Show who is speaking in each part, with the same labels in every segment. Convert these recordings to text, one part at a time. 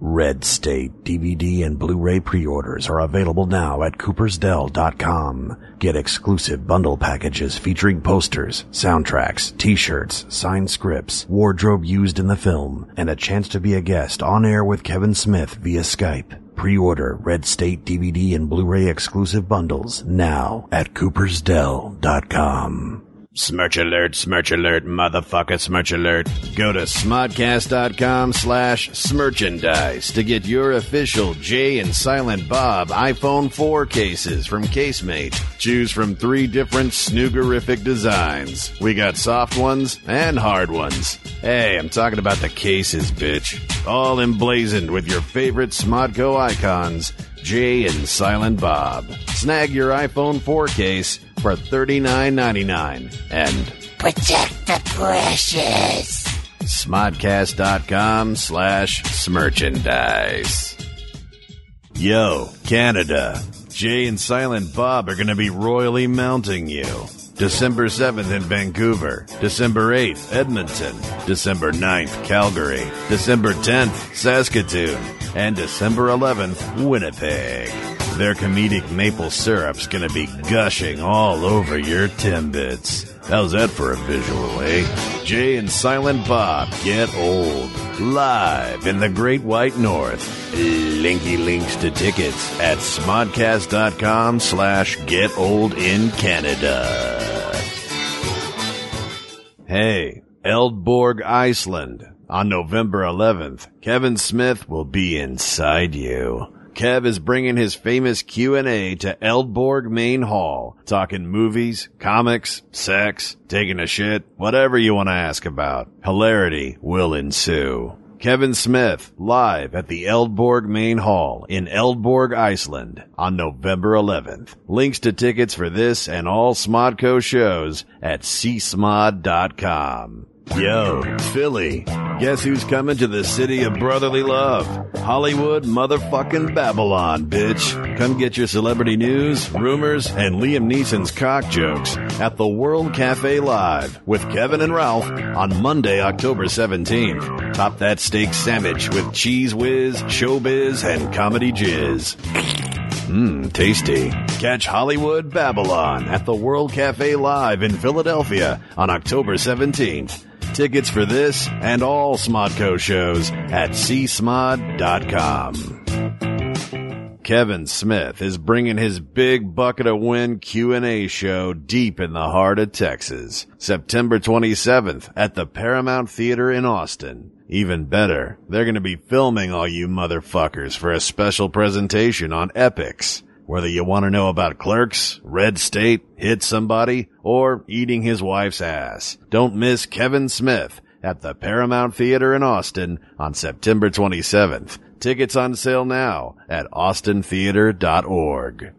Speaker 1: Red State DVD and Blu-ray pre-orders are available now at coopersdell.com. Get exclusive bundle packages featuring posters, soundtracks, t-shirts, signed scripts, wardrobe used in the film, and a chance to be a guest on air with Kevin Smith via Skype. Pre-order Red State DVD and Blu-ray exclusive bundles now at coopersdell.com.
Speaker 2: Smirch alert, smirch alert, motherfucker, smirch alert. Go to smodcast.com slash smerchandise to get your official Jay and Silent Bob iPhone 4 cases from Casemate. Choose from three different snoogerific designs. We got soft ones and hard ones. Hey, I'm talking about the cases, bitch. All emblazoned with your favorite Smodco icons, Jay and Silent Bob. Snag your iPhone 4 case for $39.99 and
Speaker 3: Protect the precious.
Speaker 2: smodcast.com slash smerchandise. Yo, Canada. Jay and Silent Bob are going to be royally mounting you. December 7th in Vancouver, December 8th, Edmonton, December 9th, Calgary, December 10th, Saskatoon, and December 11th, Winnipeg. Their comedic maple syrup's gonna be gushing all over your Timbits. How's that for a visual, eh? Jay and Silent Bob get old. Live in the Great White North. Linky links to tickets at smodcast.com slash get old in Canada. Hey, Eldborg, Iceland. On November 11th, Kevin Smith will be inside you. Kev is bringing his famous Q&A to Eldborg Main Hall, talking movies, comics, sex, taking a shit, whatever you want to ask about. Hilarity will ensue. Kevin Smith, live at the Eldborg Main Hall in Eldborg, Iceland on November 11th. Links to tickets for this and all Smodco shows at csmod.com. Yo, Philly. Guess who's coming to the city of brotherly love? Hollywood motherfucking Babylon, bitch. Come get your celebrity news, rumors, and Liam Neeson's cock jokes at the World Cafe Live with Kevin and Ralph on Monday, October 17th. Top that steak sandwich with cheese whiz, showbiz, and comedy jizz. Mmm, tasty. Catch Hollywood Babylon at the World Cafe Live in Philadelphia on October 17th. Tickets for this and all Smodco shows at csmod.com. Kevin Smith is bringing his big bucket of win Q&A show deep in the heart of Texas, September 27th at the Paramount Theater in Austin. Even better, they're going to be filming all you motherfuckers for a special presentation on EPIX. Whether you want to know about clerks, red state, hit somebody, or eating his wife's ass. Don't miss Kevin Smith at the Paramount Theater in Austin on September 27th. Tickets on sale now at austintheater.org.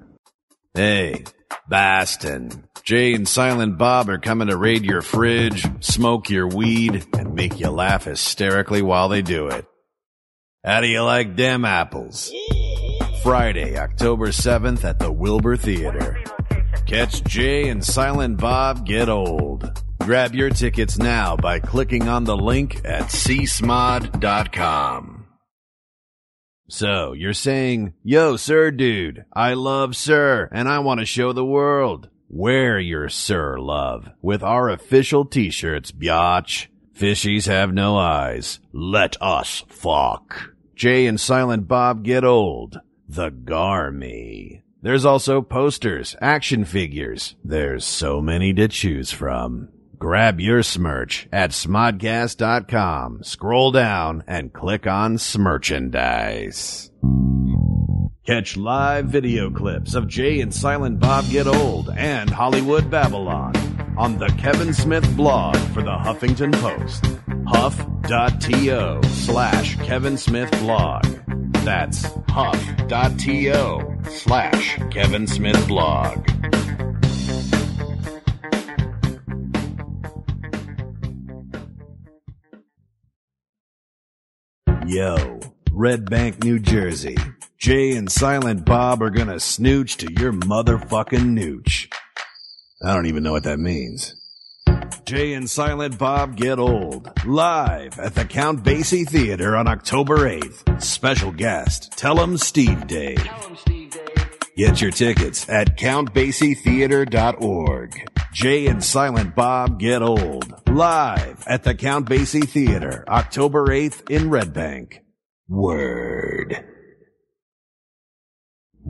Speaker 2: Hey, Baston. Jay and Silent Bob are coming to raid your fridge, smoke your weed, and make you laugh hysterically while they do it. How do you like them apples? Friday, October 7th at the Wilbur Theater. Catch Jay and Silent Bob get old. Grab your tickets now by clicking on the link at csmod.com. So, you're saying, yo, sir dude, I love sir, and I want to show the world. Wear your sir love with our official t-shirts, biatch. Fishies have no eyes. Let us fuck. Jay and Silent Bob get old. The Garmy. There's also posters, action figures. There's so many to choose from. Grab your smirch at smodcast.com. Scroll down and click on Smerchandise. Catch live video clips of Jay and Silent Bob Get Old and Hollywood Babylon on the Kevin Smith blog for the Huffington Post. Huff.to slash Kevin Smith blog. That's huff.to slash Kevin Smith blog. Yo, Red Bank, New Jersey. Jay and Silent Bob are gonna snooch to your motherfucking nooch. I don't even know what that means. Jay and Silent Bob Get Old, live at the Count Basie Theater on October 8th. Special guest, Tell 'em Steve Dave. Get your tickets at CountBasieTheater.org. Jay and Silent Bob Get Old, live at the Count Basie Theater, October 8th in Red Bank. Word.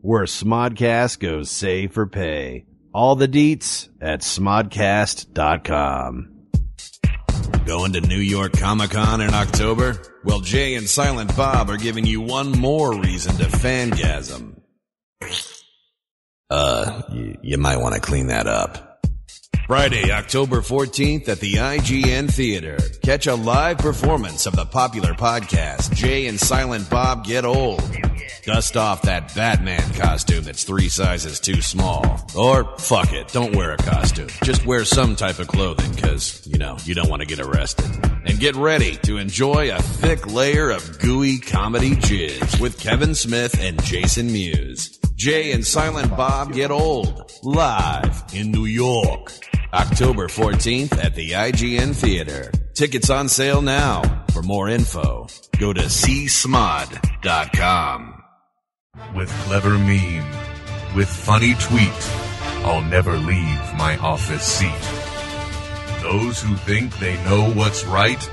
Speaker 2: where Smodcast goes save for pay. All the deets at smodcast.com. Going to New York Comic Con in October? Well, Jay and Silent Bob are giving you one more reason to fangasm. Uh, you, you might want to clean that up. Friday, October 14th at the IGN Theater. Catch a live performance of the popular podcast, Jay and Silent Bob Get Old. Dust off that Batman costume that's three sizes too small. Or, fuck it, don't wear a costume. Just wear some type of clothing, cause, you know, you don't want to get arrested. And get ready to enjoy a thick layer of gooey comedy jizz with Kevin Smith and Jason Mewes. Jay and Silent Bob Get Old, live in New York. October 14th at the IGN Theater. Tickets on sale now. For more info, go to csmod.com.
Speaker 4: With clever meme, with funny tweet, I'll never leave my office seat. Those who think they know what's right,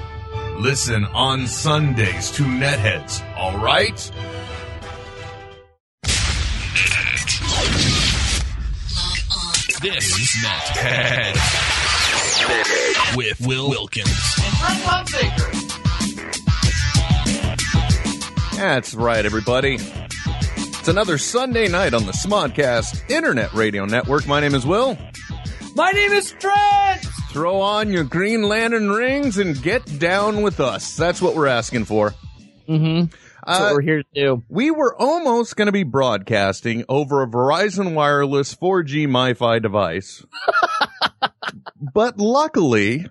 Speaker 4: listen on Sundays to Netheads, alright?
Speaker 5: This is Nethead with Will Wilkins. And Fred Hunsaker.
Speaker 6: That's right, everybody. It's another Sunday night on the Smodcast Internet Radio Network. My name is Will.
Speaker 7: My name is Trent.
Speaker 6: Throw on your Green Lantern rings and get down with us. That's what we're asking for.
Speaker 7: Mm-hmm. That's
Speaker 6: Uh,
Speaker 7: what we're here to do.
Speaker 6: We were almost going to be broadcasting over a Verizon Wireless 4G MiFi device. but luckily,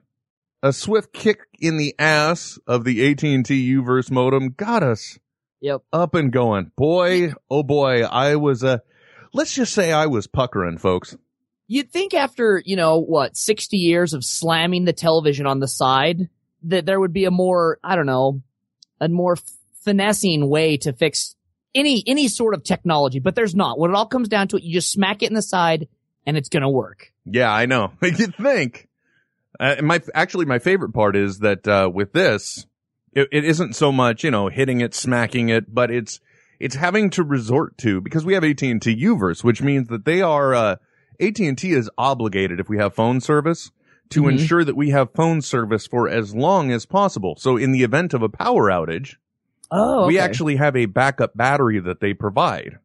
Speaker 6: a swift kick in the ass of the AT&T Uverse modem got us
Speaker 7: Yep.
Speaker 6: up and going. Boy, oh boy, I was uh let's just say I was puckering, folks.
Speaker 7: You'd think after, you know, what, 60 years of slamming the television on the side, that there would be a more, I don't know, a more finessing way to fix any, any sort of technology, but there's not. When it all comes down to it, you just smack it in the side and it's gonna work.
Speaker 6: Yeah, I know. You'd think. Uh, my actually my favorite part is that uh with this it, it isn't so much, you know, hitting it, smacking it, but it's it's having to resort to because we have AT&T Uverse, which means that they are uh AT&T is obligated if we have phone service to
Speaker 7: Mhm.
Speaker 6: ensure that we have phone service for as long as possible. So in the event of a power outage,
Speaker 7: Oh,
Speaker 6: we actually have a backup battery that they provide.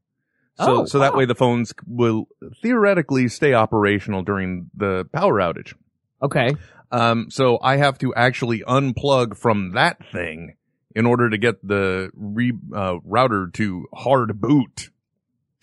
Speaker 6: So,
Speaker 7: Oh,
Speaker 6: so that
Speaker 7: wow.
Speaker 6: way the phones will theoretically stay operational during the power outage.
Speaker 7: Okay.
Speaker 6: Um, so I have to actually unplug from that thing in order to get the re, uh, router to hard boot,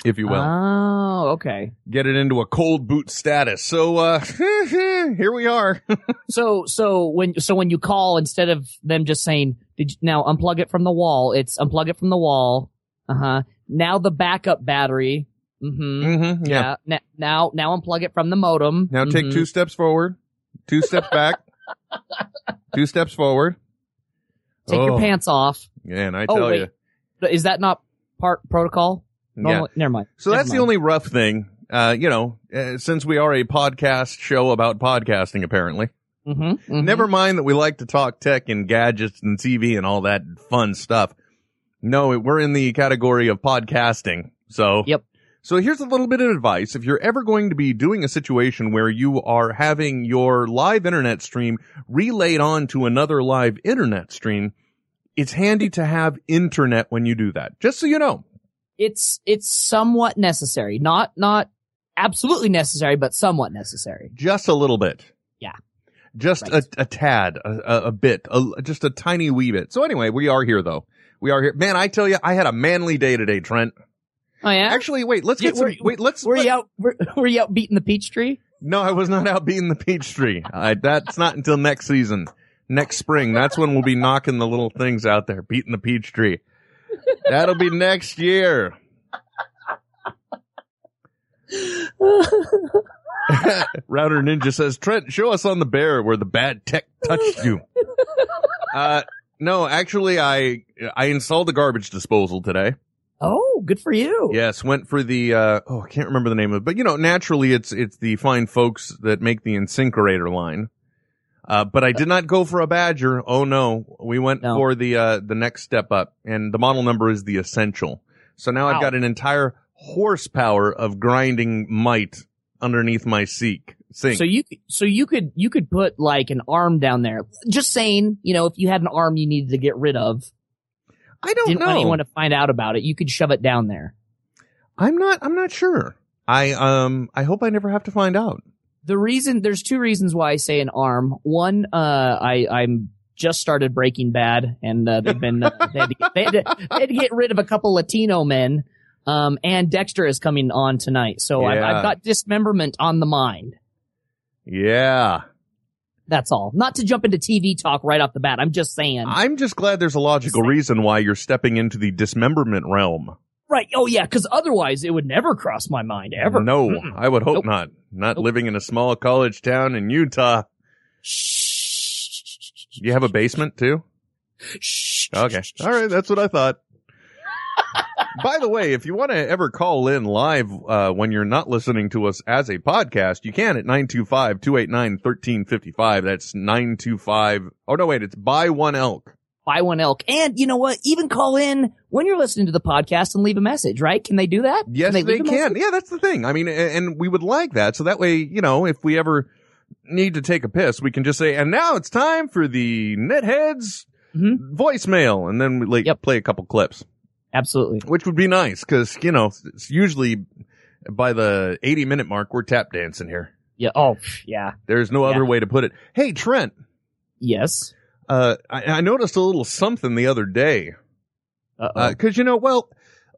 Speaker 6: if you will.
Speaker 7: Oh, okay.
Speaker 6: get it into a cold boot status. So, uh, here we are.
Speaker 7: So, so when, so when you call, instead of them just saying, did you, now unplug it from the wall, it's unplug it from the wall. Uh huh. Now the backup battery. Mm-hmm.
Speaker 6: mm-hmm, yeah.
Speaker 7: Yeah. N- now, now unplug it from the modem.
Speaker 6: Now take
Speaker 7: Mhm.
Speaker 6: two steps forward, two steps back, two steps forward.
Speaker 7: Take your
Speaker 6: Oh,
Speaker 7: pants off.
Speaker 6: And I
Speaker 7: Oh,
Speaker 6: tell
Speaker 7: wait.
Speaker 6: you,
Speaker 7: Is that not part protocol?
Speaker 6: Yeah.
Speaker 7: Never mind.
Speaker 6: So
Speaker 7: Never
Speaker 6: that's the only rough thing. Uh, you know, uh, since we are a podcast show about podcasting, apparently.
Speaker 7: Mhm, mhm.
Speaker 6: Never mind that we like to talk tech and gadgets and TV and all that fun stuff. No, we're in the category of podcasting. So,
Speaker 7: Yep.
Speaker 6: So here's a little bit of advice. If you're ever going to be doing a situation where you are having your live internet stream relayed on to another live internet stream, it's handy to have internet when you do that. Just so you know.
Speaker 7: It's it's somewhat necessary. Not not absolutely necessary, but somewhat necessary.
Speaker 6: Just a little bit.
Speaker 7: Yeah.
Speaker 6: just
Speaker 7: Right.
Speaker 6: a, a tad, a, a, bit, a, just a tiny wee bit. So anyway, we are here though. We are here. Man, I tell you, I had a manly day today, Trent.
Speaker 7: Oh yeah.
Speaker 6: Actually, wait, let's
Speaker 7: Yeah,
Speaker 6: get some,
Speaker 7: were-
Speaker 6: wait, let's,
Speaker 7: were
Speaker 6: let-
Speaker 7: you out? Were, were you out beating the peach tree?
Speaker 6: no, I was not out beating the peach tree. I, that's not until next season, next spring. That's when we'll be knocking the little things out there, beating the peach tree. That'll be next year. Router Ninja says, Trent, show us on the bear where the bad tech touched you. uh, no, actually, I, I installed the garbage disposal today.
Speaker 7: oh, good for you.
Speaker 6: Yes, went for the, uh, oh, I can't remember the name of it, but you know, naturally it's, it's the fine folks that make the InSinkErator line. Uh, but I did not go for a Badger. Oh no, we went
Speaker 7: No.
Speaker 6: for the, uh, the next step up and the model number is the Essential. So now I've got an entire horsepower of grinding might underneath my sink. Sink.
Speaker 7: So you so you could you could put like an arm down there. Just saying, you know, if you had an arm you needed to get rid of,
Speaker 6: I don't
Speaker 7: didn't
Speaker 6: know.
Speaker 7: want anyone to find out about it, you could shove it down there.
Speaker 6: I'm not, I'm not sure. I, um, I hope I never have to find out.
Speaker 7: The reason there's two reasons why I say an arm. One, uh, I I'm just started Breaking Bad, and uh, they've been uh, they, had to get, they, had to, they had to get rid of a couple Latino men. Um, and Dexter is coming on tonight, so I've, I've got dismemberment on the mind.
Speaker 6: Yeah.
Speaker 7: That's all. Not to jump into TV talk right off the bat. I'm just saying.
Speaker 6: I'm just glad there's a logical reason why you're stepping into the dismemberment realm.
Speaker 7: Right. Oh yeah, because otherwise it would never cross my mind ever.
Speaker 6: No,
Speaker 7: Mm-mm.
Speaker 6: I would hope
Speaker 7: Nope.
Speaker 6: not. Not
Speaker 7: Nope.
Speaker 6: living in a small college town in Utah.
Speaker 7: Shh.
Speaker 6: You have a basement too?
Speaker 7: Shh.
Speaker 6: Okay. All right. That's what I thought. By the way, if you want to ever call in live uh, when you're not listening to us as a podcast, you can at 925-289-1355. That's 925. Oh, no, wait. It's buy one elk.
Speaker 7: Buy one elk. And you know what? Even call in when you're listening to the podcast and leave a message, right? Can they do that?
Speaker 6: Yes, they,
Speaker 7: leave a
Speaker 6: can. Yeah, that's the thing. I mean, and we would like that. So that way, you know, if we ever need to take a piss, we can just say, and now it's time for the netheads
Speaker 7: Mhm.
Speaker 6: voicemail. And then we like,
Speaker 7: Yep.
Speaker 6: play a couple clips,
Speaker 7: Absolutely.
Speaker 6: which would be nice because, you know, it's usually by the 80 minute mark, we're tap dancing here.
Speaker 7: Yeah. Oh, yeah.
Speaker 6: There's no other way to put it. Hey, Trent,
Speaker 7: Yes.
Speaker 6: Uh, I, I noticed a little something the other day.
Speaker 7: Uh
Speaker 6: Uh, cause you know, well,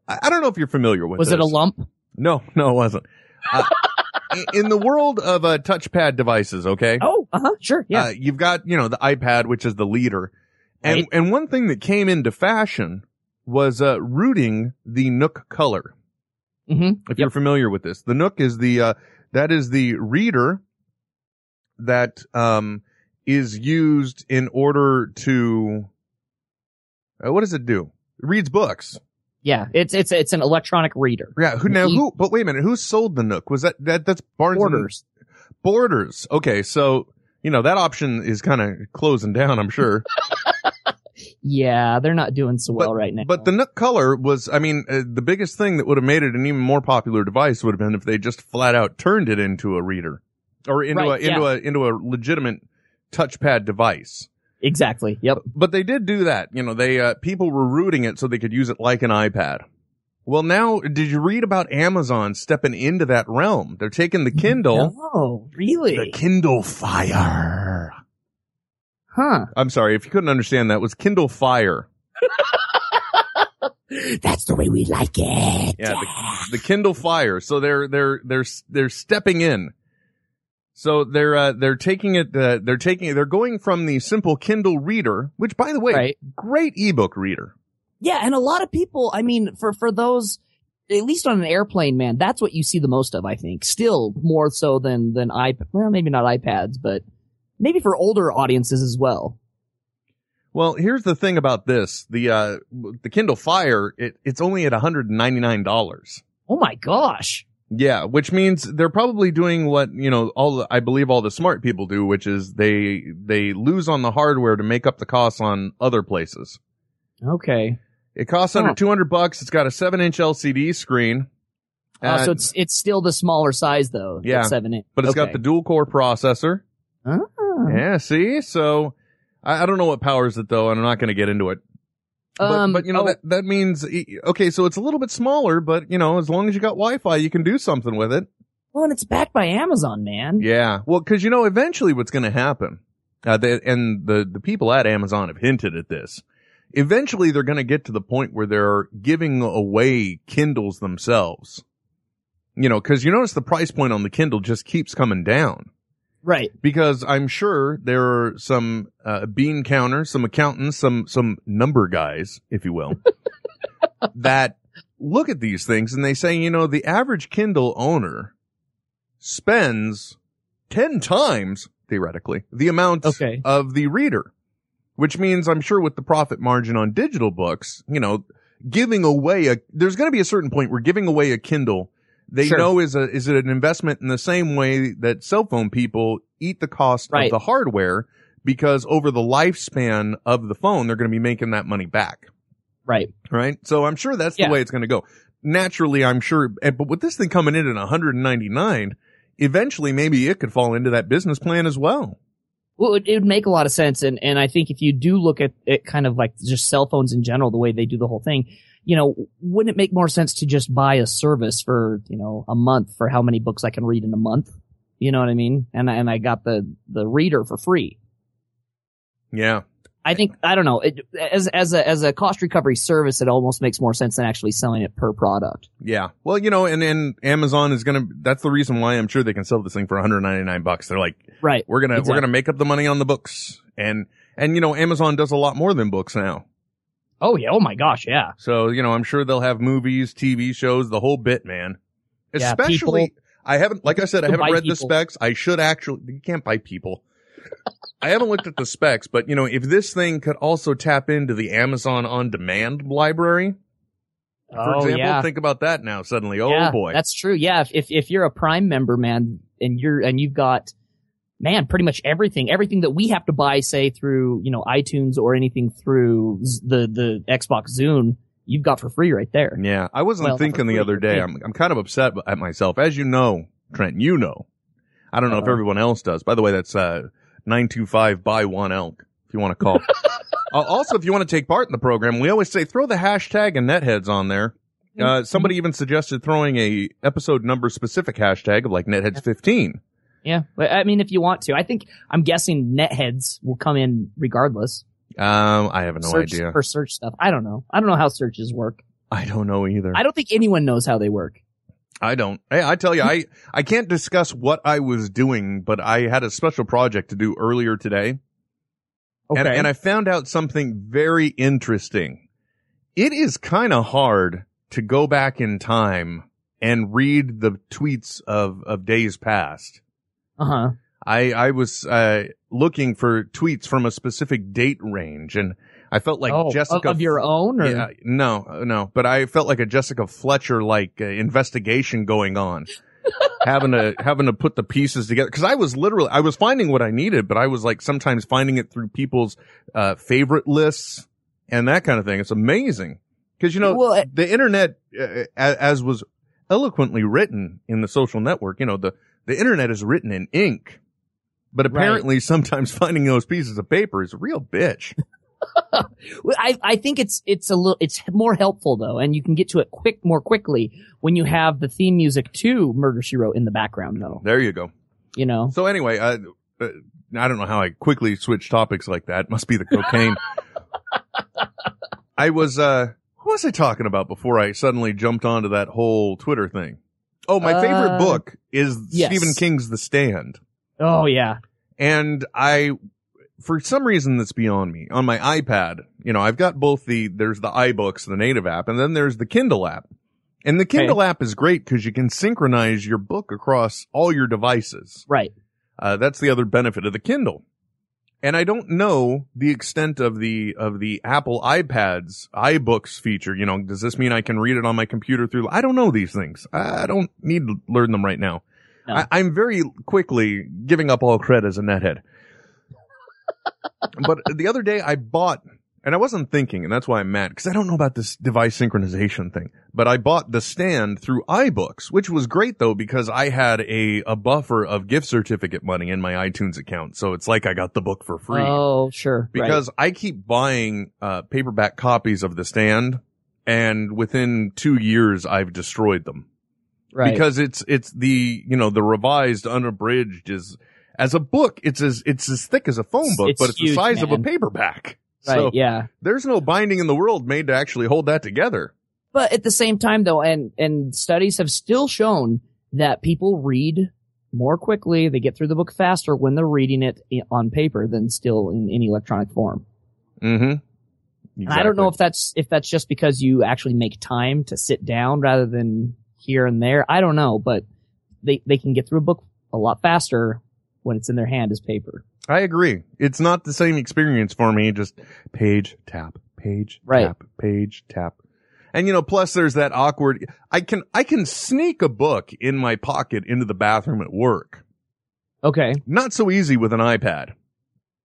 Speaker 6: I, I don't know if you're familiar with
Speaker 7: Was it a lump?
Speaker 6: No, no, it wasn't. Uh, in the world of uh, touchpad devices, okay,
Speaker 7: Oh, uh huh. Sure. Yeah.
Speaker 6: uh, you've got you know the iPad, which is the leader, and
Speaker 7: Right.
Speaker 6: and one thing that came into fashion was uh, rooting the Nook color.
Speaker 7: mm-hmm.
Speaker 6: If you're familiar with this, the Nook is the uh, that is the reader that um is used in order to uh, what does it do? It reads books.
Speaker 7: Yeah. It's it's it's an electronic reader.
Speaker 6: Yeah. Who now? Who? But wait a minute. Who sold the Nook? Was that that? That's Barnes and-
Speaker 7: Borders.
Speaker 6: Borders. Okay, so you know that option is kind of closing down. I'm sure.
Speaker 7: Yeah, they're not doing so well right now.
Speaker 6: But the Nook Color was, I mean, uh, the biggest thing that would have made it an even more popular device would have been if they just flat out turned it into a reader or into
Speaker 7: Right,
Speaker 6: a into a into a legitimate touchpad device.
Speaker 7: exactly. Yep.
Speaker 6: But they did do that. You know, they uh, people were rooting it so they could use it like an iPad. Well, now did you read about Amazon stepping into that realm? They're taking the Kindle,
Speaker 7: Oh, really?
Speaker 6: the Kindle Fire.
Speaker 7: huh.
Speaker 6: I'm sorry if you couldn't understand that it was Kindle Fire.
Speaker 3: That's the way we like it.
Speaker 6: Yeah, the, the Kindle Fire. So they're they're they're they're stepping in. So they're uh, they're taking it. Uh, they're taking it. They're going from the simple Kindle reader, which by the way,
Speaker 7: Right.
Speaker 6: great ebook reader.
Speaker 7: Yeah, and a lot of people, I mean, for, for those, at least on an airplane, man, that's what you see the most of, I think. Still more so than, than iPad, well, maybe not iPads, but maybe for older audiences as well.
Speaker 6: Well, here's the thing about this: the uh, the Kindle Fire. It, it's only at 199 dollars.
Speaker 7: Oh my gosh.
Speaker 6: Yeah, which means they're probably doing what you know. All the, I believe all the smart people do, which is they they lose on the hardware to make up the costs on other places.
Speaker 7: Okay.
Speaker 6: It costs under
Speaker 7: Huh.
Speaker 6: 200 bucks. It's got a seven inch LCD screen.
Speaker 7: Uh, so it's, it's still the smaller size though.
Speaker 6: Yeah,
Speaker 7: Seven inch.
Speaker 6: but it's got the dual core processor.
Speaker 7: Ah.
Speaker 6: Yeah, see? So I, I don't know what powers it though, and I'm not going to get into it. But,
Speaker 7: Um,
Speaker 6: but you know,
Speaker 7: oh,
Speaker 6: that, that means, okay, so it's a little bit smaller, but you know, as long as you got Wi-Fi, you can do something with it.
Speaker 7: well, and it's backed by Amazon, man.
Speaker 6: Yeah. Well, cause you know, eventually what's going to happen uh, they, and the, the people at Amazon have hinted at this. Eventually they're going to get to the point where they're giving away Kindles themselves. You know, cause you notice the price point on the Kindle just keeps coming down
Speaker 7: Right.
Speaker 6: because I'm sure there are some uh, bean counters, some accountants, some some number guys, if you will, that look at these things and they say, you know, the average Kindle owner spends ten times theoretically the amount
Speaker 7: Okay.
Speaker 6: of the reader, which means I'm sure with the profit margin on digital books, you know, giving away a there's going to be a certain point where giving away a Kindle they
Speaker 7: Sure.
Speaker 6: know is a is it an investment in the same way that cell phone people eat the cost
Speaker 7: Right.
Speaker 6: of the hardware because over the lifespan of the phone they're going to be making that money back
Speaker 7: Right.
Speaker 6: right so i'm sure that's
Speaker 7: Yeah.
Speaker 6: the way it's going to go naturally i'm sure but with this thing coming in at 199 eventually maybe it could fall into that business plan as well
Speaker 7: Well, it, it would make a lot of sense, and and I think if you do look at it, kind of like just cell phones in general, the way they do the whole thing, you know, wouldn't it make more sense to just buy a service for you know a month for how many books I can read in a month? You know what I mean? And I- and I got the the reader for free.
Speaker 6: yeah
Speaker 7: I think I don't know. It, as as a as a cost recovery service, it almost makes more sense than actually selling it per product.
Speaker 6: yeah well you know and and amazon is going to that's the reason why i'm sure they can sell this thing for 199 bucks they're like
Speaker 7: Right.
Speaker 6: we're gonna we're gonna make up the money on the books and and you know amazon does a lot more than books now
Speaker 7: Oh yeah. Oh my gosh. Yeah.
Speaker 6: So, you know, I'm sure they'll have movies, TV shows, the whole bit, man.
Speaker 7: Yeah,
Speaker 6: Especially,
Speaker 7: people-
Speaker 6: I haven't, like I said, I haven't read the specs. I should actually, you can't buy people. I haven't looked at the specs, but you know, if this thing could also tap into the Amazon on demand library, for
Speaker 7: oh
Speaker 6: example,
Speaker 7: yeah.
Speaker 6: think about that now suddenly. Oh
Speaker 7: yeah,
Speaker 6: boy.
Speaker 7: That's true. Yeah. If, if, if you're a prime member, man, and you're, and you've got, man, pretty much everything, everything that we have to buy, say through, you know, iTunes or anything through the, the Xbox Zune, you've got for free right there.
Speaker 6: Yeah, I wasn't
Speaker 7: Well,
Speaker 6: thinking the other day. I'm I'm kind of upset at myself, as you know, Trent. You know, I don't know if
Speaker 7: Uh-oh.
Speaker 6: everyone else does. By the way, that's uh nine two five buy one elk. If you want to call. uh, also, if you want to take part in the program, we always say throw the hashtag and netheads on there. Uh, somebody even suggested throwing a episode number specific hashtag of like netheads fifteen.
Speaker 7: Yeah. I mean, if you want to, I think, I'm guessing netheads will come in regardless.
Speaker 6: Um, I have no
Speaker 7: search
Speaker 6: idea.
Speaker 7: for search stuff. I don't know. I don't know how searches work.
Speaker 6: I don't know either.
Speaker 7: I don't think anyone knows how they work.
Speaker 6: I don't. Hey, I tell you, I, I can't discuss what I was doing, but I had a special project to do earlier today.
Speaker 7: Okay.
Speaker 6: And, and I found out something very interesting. It is kind of hard to go back in time and read the tweets of, of days past.
Speaker 7: Uh huh.
Speaker 6: I, I was, uh, looking for tweets from a specific date range and I felt like
Speaker 7: oh, of-
Speaker 6: Jessica.
Speaker 7: of, your own or
Speaker 6: Yeah, no, no, but I felt like a Jessica Fletcher like uh, investigation going on. having to having to put the pieces together because I was literally I was finding what I needed, but I was like sometimes finding it through people's uh, favorite lists and that kind of thing. It's amazing because you know
Speaker 7: Well, it-
Speaker 6: the internet, uh, as, as was eloquently written in the social network, you know the the internet is written in ink, but
Speaker 7: Right.
Speaker 6: apparently sometimes finding those pieces of paper is a real bitch.
Speaker 7: Well, I, I think it's it's a little it's more helpful though, and you can get to it quick more quickly when you have the theme music to Murder She Wrote in the background though.
Speaker 6: There you go.
Speaker 7: You know,
Speaker 6: So anyway, uh, uh, I don't know how I quickly switch topics like that. Must be the cocaine. I was, uh, what was I talking about before I suddenly jumped onto that whole Twitter thing? Oh, my favorite
Speaker 7: Uh,
Speaker 6: book is
Speaker 7: yes.
Speaker 6: Stephen King's The Stand.
Speaker 7: oh yeah,
Speaker 6: And I, for some reason that's beyond me, on my iPad, you know, I've got both the, there's the iBooks, the native app, and then there's the Kindle app. And the Kindle app is great because you can synchronize your book across all your devices.
Speaker 7: right.
Speaker 6: Uh, that's the other benefit of the Kindle. And I don't know the extent of the, of the Apple iPads, iBooks feature. You know, does this mean I can read it on my computer through? I don't know these things. I don't need to learn them right now.
Speaker 7: No.
Speaker 6: I, I'm very quickly giving up all credit as a nethead. but the other day I bought, and I wasn't thinking, and that's why I'm mad, because I don't know about this device synchronization thing. But I bought the stand through iBooks, which was great though, because I had a, a buffer of gift certificate money in my iTunes account. So it's like I got the book for free.
Speaker 7: Oh sure, right.
Speaker 6: because I keep buying, uh, paperback copies of the stand, and within two years I've destroyed them
Speaker 7: right.
Speaker 6: because it's it's the you know the revised unabridged is as a book, it's as it's as thick as a phone book,
Speaker 7: It's
Speaker 6: but it's
Speaker 7: huge,
Speaker 6: the size of a paperback.
Speaker 7: Right.
Speaker 6: So
Speaker 7: yeah.
Speaker 6: there's no binding in the world made to actually hold that together.
Speaker 7: But at the same time though, and, and studies have still shown that people read more quickly. They get through the book faster when they're reading it on paper than still in any electronic form.
Speaker 6: Mm-hmm.
Speaker 7: And I don't know if that's, if that's just because you actually make time to sit down rather than here and there. I don't know, but they, they can get through a book a lot faster when it's in their hand as paper.
Speaker 6: I agree. It's not the same experience for me. Just page tap, page
Speaker 7: Right.
Speaker 6: tap, page tap. And you know, plus there's that awkward. I can I can sneak a book in my pocket into the bathroom at work.
Speaker 7: Okay.
Speaker 6: Not so easy with an iPad.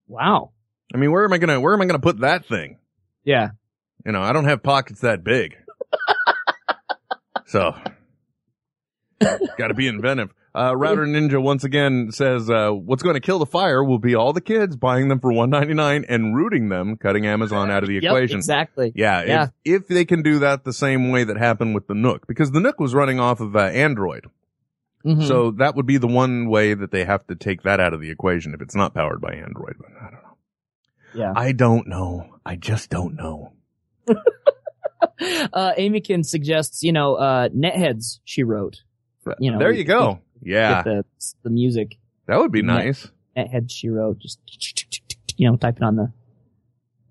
Speaker 7: Wow.
Speaker 6: I mean, where am I gonna where am I gonna put that thing?
Speaker 7: Yeah.
Speaker 6: You know, I don't have pockets that big. so, got to be inventive. Uh, Router Ninja once again says, uh, what's going to kill the fire will be all the kids buying them for one ninety nine and rooting them, cutting Amazon out of the
Speaker 7: Yep,
Speaker 6: equation.
Speaker 7: exactly.
Speaker 6: Yeah,
Speaker 7: Yeah.
Speaker 6: If, if they can do that the same way that happened with the Nook, because the Nook was running off of uh, Android.
Speaker 7: Mhm.
Speaker 6: So that would be the one way that they have to take that out of the equation if it's not powered by Android. But I don't know.
Speaker 7: yeah.
Speaker 6: I don't know. I just don't know.
Speaker 7: uh, Amykin suggests, you know, uh, netheads she wrote. You know,
Speaker 6: there you go. Yeah,
Speaker 7: the, the music.
Speaker 6: that would be nice.
Speaker 7: Netheads she wrote. Just, you know, typing on the,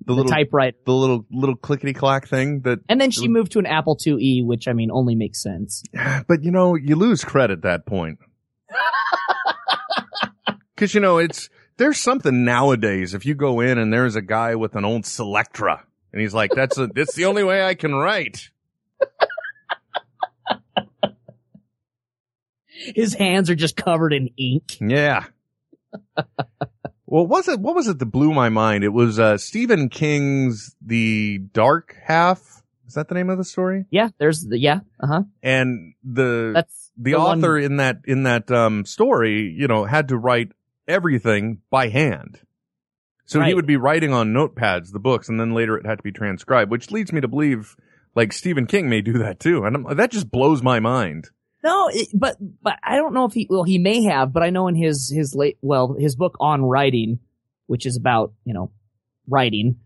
Speaker 6: The
Speaker 7: the
Speaker 6: little,
Speaker 7: typewriter.
Speaker 6: the little, little clickety clack thing that,
Speaker 7: And then she moved to an Apple IIe, which I mean only makes sense.
Speaker 6: but you know, you lose credit at that point. Cause you know, it's, there's something nowadays. If you go in and there's a guy with an old Selectric and he's like, that's a, that's the only way I can write.
Speaker 7: His hands are just covered in ink.
Speaker 6: Yeah. well, was it, what was it that blew my mind? It was, uh, Stephen King's The Dark Half. Is that the name of the story?
Speaker 7: Yeah, there's the, yeah, uh huh.
Speaker 6: And the,
Speaker 7: That's
Speaker 6: the,
Speaker 7: the one-
Speaker 6: author in that in that um story, you know, had to write everything by hand. So he would be writing on notepads the books, and then later it had to be transcribed, which leads me to believe like Stephen King may do that too, and I'm, that just blows my mind.
Speaker 7: No, it, but but I don't know if he well he may have, but I know in his his late well his book on writing, which is about you know writing,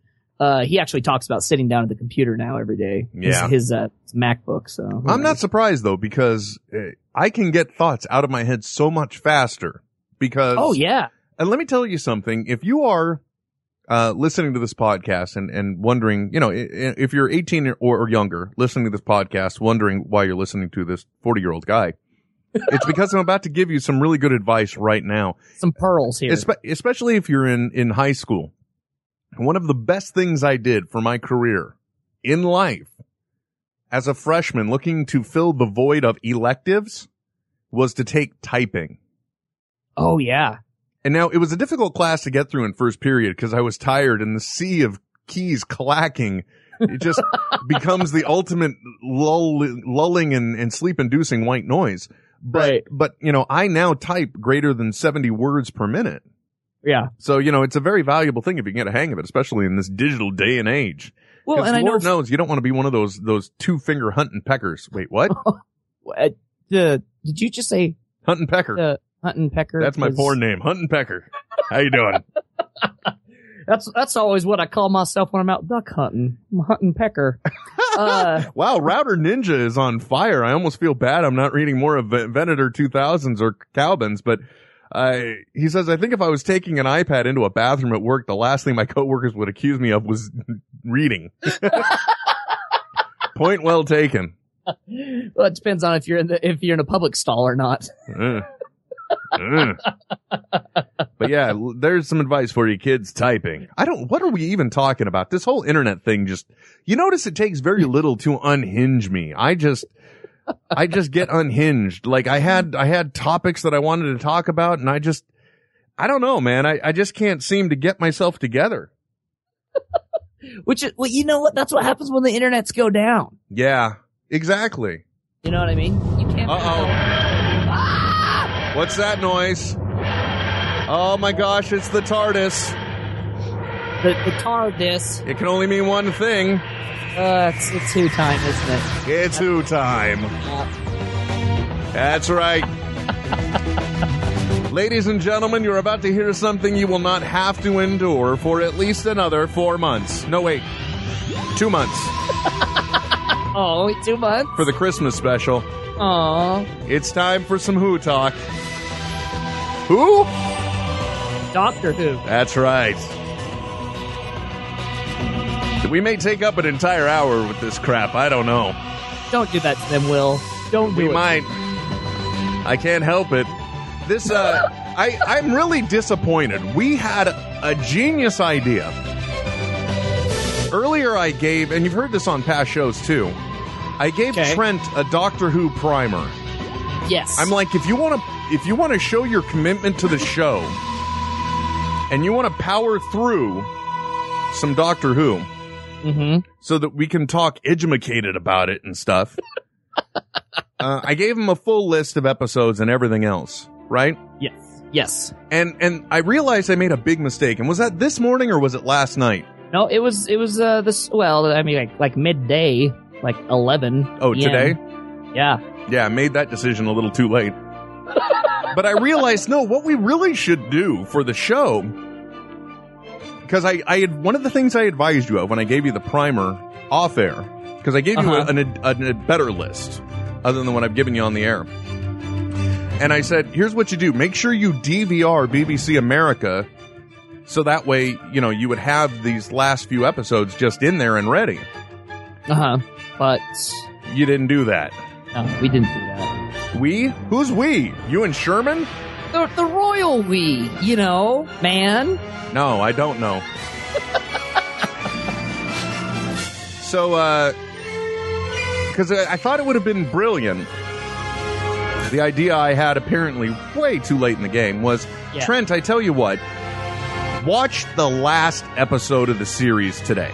Speaker 7: uh he actually talks about sitting down at the computer now every day. His-
Speaker 6: Yeah.
Speaker 7: his, uh MacBook. So
Speaker 6: I'm not surprised though because uh, I can get thoughts out of my head so much faster because
Speaker 7: Oh yeah,
Speaker 6: And let me tell you something. If you are uh, listening to this podcast and, and wondering, you know, if you're 18 or, or younger listening to this podcast, wondering why you're listening to this 40 year old guy, it's because I'm about to give you some really good advice right now,
Speaker 7: some pearls here.
Speaker 6: Espe- especially if you're in, in high school. One of the best things I did for my career in life as a freshman looking to fill the void of electives was to take typing.
Speaker 7: oh yeah,
Speaker 6: And now it was a difficult class to get through in first period because I was tired and the sea of keys clacking. It just becomes the ultimate lull, lulling and, and sleep inducing white noise. But,
Speaker 7: Right.
Speaker 6: but, you know, I now type greater than 70 words per minute.
Speaker 7: yeah.
Speaker 6: So, you know, it's a very valuable thing if you can get a hang of it, especially in this digital day and age.
Speaker 7: Well, and I know
Speaker 6: Lord knows you don't want to be one of those, those two finger hunting peckers. Wait, what?
Speaker 7: uh, the did you just say
Speaker 6: hunting pecker.
Speaker 7: the hunting pecker?
Speaker 6: That's my
Speaker 7: 'Cause
Speaker 6: porn name, hunting pecker. How you doing?
Speaker 7: That's that's always what I call myself when I'm out duck hunting. I'm hunting pecker. uh,
Speaker 6: Wow, Router Ninja is on fire. I almost feel bad I'm not reading more of Ven- Venator 2000s or Calbins, but uh, he says, I think if I was taking an iPad into a bathroom at work, the last thing my coworkers would accuse me of was reading. Point well taken.
Speaker 7: well, it depends on if you're in the if you're in a public stall or not.
Speaker 6: Uh. Uh. but yeah, there's some advice for you kids typing. I don't, what are we even talking about? This whole internet thing just, you notice it takes very little to unhinge me. I just, I just get unhinged. Like I had, I had topics that I wanted to talk about and I just, I don't know, man. I, I just can't seem to get myself together.
Speaker 7: Which is well, you know what? That's what happens when the internets go down.
Speaker 6: Yeah, exactly.
Speaker 7: You know what I mean? You can't.
Speaker 6: Uh oh. What's that noise? Oh my gosh, it's the TARDIS.
Speaker 7: The the tar this.
Speaker 6: It can only mean one thing.
Speaker 7: Uh, it's it's who time, isn't it?
Speaker 6: It's who time. That's right. Ladies and gentlemen, you're about to hear something you will not have to endure for at least another four months. No, wait. Two months
Speaker 7: Oh, two months.
Speaker 6: for the Christmas special.
Speaker 7: Aw,
Speaker 6: It's time for some Who talk. Who?
Speaker 7: Doctor Who.
Speaker 6: That's right. We may take up an entire hour with this crap. I don't know.
Speaker 7: Don't do that to them, Will. Don't do
Speaker 6: We
Speaker 7: it.
Speaker 6: might. I can't help it. This, uh, I, I'm really disappointed. We had a genius idea. Earlier, I gave, and you've heard this on past shows too. I gave
Speaker 7: Okay.
Speaker 6: Trent a Doctor Who primer.
Speaker 7: Yes.
Speaker 6: I'm like, if you want to, if you want to show your commitment to the show, and you want to power through some Doctor Who,
Speaker 7: Mm-hmm.
Speaker 6: so that we can talk edumacated about it and stuff. uh, I gave him a full list of episodes and everything else, right?
Speaker 7: Yes. Yes.
Speaker 6: And and I realized I made a big mistake. And was that this morning or was it last night?
Speaker 7: No, it was it was uh this well, I mean like like midday, like eleven.
Speaker 6: Oh,
Speaker 7: PM.
Speaker 6: today?
Speaker 7: Yeah.
Speaker 6: Yeah, I made that decision a little too late. But I realized no, what we really should do for the show because I, I had one of the things I advised you of when I gave you the primer off air because I gave you
Speaker 7: Uh-huh.
Speaker 6: a, an, an, a better list other than what I've given you on the air. And I said, here's what you do. Make sure you DVR BBC America so that way, you know, you would have these last few episodes just in there and ready.
Speaker 7: Uh huh. But
Speaker 6: You didn't do that.
Speaker 7: no, we didn't do that.
Speaker 6: We? Who's we? You and Sherman?
Speaker 7: The the royal we, you know, man.
Speaker 6: No, I don't know. so, uh, because I I thought it would have been brilliant. The idea I had apparently way too late in the game was
Speaker 7: Yeah.
Speaker 6: Trent, I tell you what, watch the last episode of the series today.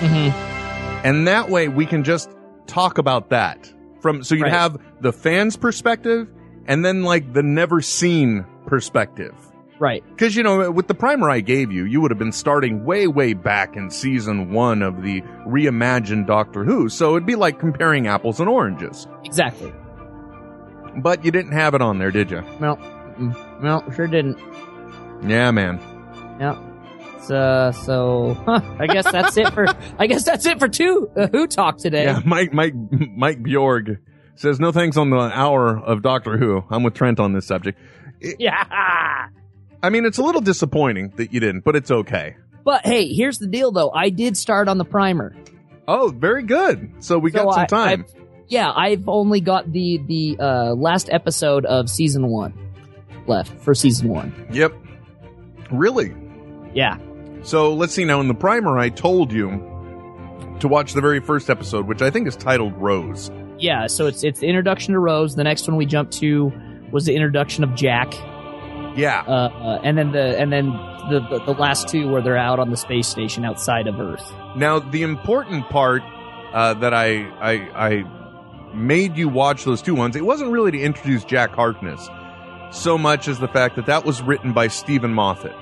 Speaker 7: Mm-hmm.
Speaker 6: And that way we can just talk about that from, so you
Speaker 7: Right.
Speaker 6: have the fans perspective and then like the never seen perspective.
Speaker 7: Right.
Speaker 6: Because, you know, with the primer I gave you, you would have been starting way, way back in season one of the reimagined Doctor Who. So it'd be like comparing apples and oranges.
Speaker 7: Exactly.
Speaker 6: But you didn't have it on there, did you?
Speaker 7: No. No, sure didn't.
Speaker 6: Yeah, man.
Speaker 7: Yeah. So, so huh, I guess that's it for. I guess that's it for two uh, who talk today.
Speaker 6: Yeah, Mike, Mike, Mike Bjorg says no thanks on the hour of Doctor Who. I'm with Trent on this subject.
Speaker 7: Yeah.
Speaker 6: I mean, it's a little disappointing that you didn't, but it's okay.
Speaker 7: But hey, here's the deal, though. I did start on the primer.
Speaker 6: Oh, very good. So we
Speaker 7: So
Speaker 6: got some
Speaker 7: I-
Speaker 6: time.
Speaker 7: I've- yeah, I've only got the the uh, last episode of season one left for season one.
Speaker 6: yep. Really?
Speaker 7: Yeah.
Speaker 6: So let's see now. In the primer, I told you to watch the very first episode, which I think is titled Rose.
Speaker 7: Yeah, so it's it's the introduction to Rose. The next one we jumped to was the introduction of Jack,
Speaker 6: Yeah.
Speaker 7: uh, uh, and then the and then the, the the last two where they're out on the space station outside of Earth.
Speaker 6: Now, the important part uh, that I, I I made you watch those two ones, it wasn't really to introduce Jack Harkness so much as the fact that that was written by Steven Moffat.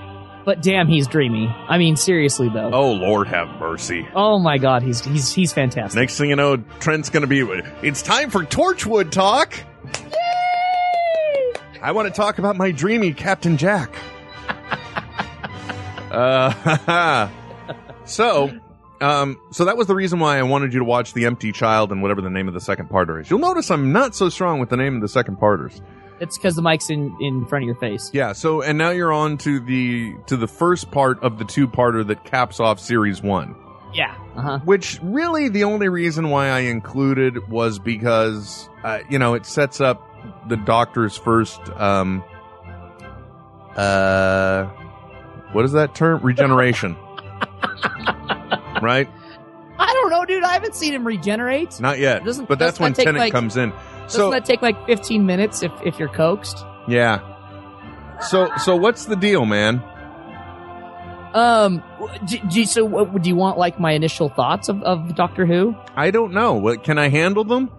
Speaker 7: But damn, he's dreamy. I mean, seriously though.
Speaker 6: Oh Lord, have mercy!
Speaker 7: Oh my God, he's he's he's fantastic.
Speaker 6: Next thing you know, Trent's going to be. It's time for Torchwood talk. Yay! I want to talk about my dreamy Captain Jack. uh, so, um, so that was the reason why I wanted you to watch The Empty Child and whatever the name of the second parter is. You'll notice I'm not so strong with the name of the second parters.
Speaker 7: It's because the mic's in in front of your face.
Speaker 6: Yeah. So, and now you're on to the to the first part of the two parter that caps off series one.
Speaker 7: Yeah. Uh huh.
Speaker 6: Which really the only reason why I included was because uh, you know it sets up the Doctor's first um uh what is that term regeneration right
Speaker 7: I don't know, dude. I haven't seen him regenerate.
Speaker 6: not yet
Speaker 7: Doesn't-
Speaker 6: but that's when Tennant
Speaker 7: like-
Speaker 6: comes in
Speaker 7: Doesn't
Speaker 6: so
Speaker 7: that take like 15 minutes if if you're coaxed?
Speaker 6: yeah so so what's the deal man
Speaker 7: Um, do, do, so what, do you want like my initial thoughts of, of Doctor Who?
Speaker 6: I don't know what can I handle them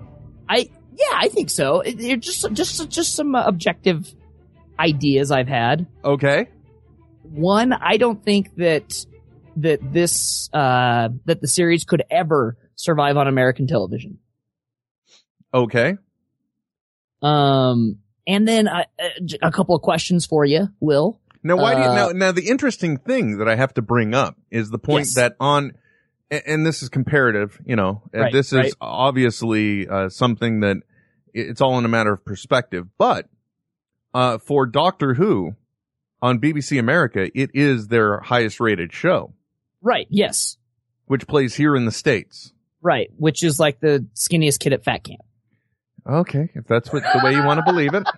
Speaker 7: I yeah, I think so. It, it just just just some objective ideas I've had.
Speaker 6: okay
Speaker 7: One, I don't think that that this uh that the series could ever survive on American television.
Speaker 6: okay
Speaker 7: Um And then uh, uh, a couple of questions for you, Will.
Speaker 6: Now, why do you,
Speaker 7: Uh,
Speaker 6: now, now the interesting thing that I have to bring up is the point
Speaker 7: Yes.
Speaker 6: that on, and this is comparative, you know, and
Speaker 7: Right,
Speaker 6: this is
Speaker 7: right.
Speaker 6: obviously, uh, something that it's all in a matter of perspective, but, uh, for Doctor Who on BBC America, it is their highest rated show,
Speaker 7: Right. Yes.
Speaker 6: which plays here in the States.
Speaker 7: Right. Which is like the skinniest kid at fat camp.
Speaker 6: Okay. If that's what the way you want to believe it.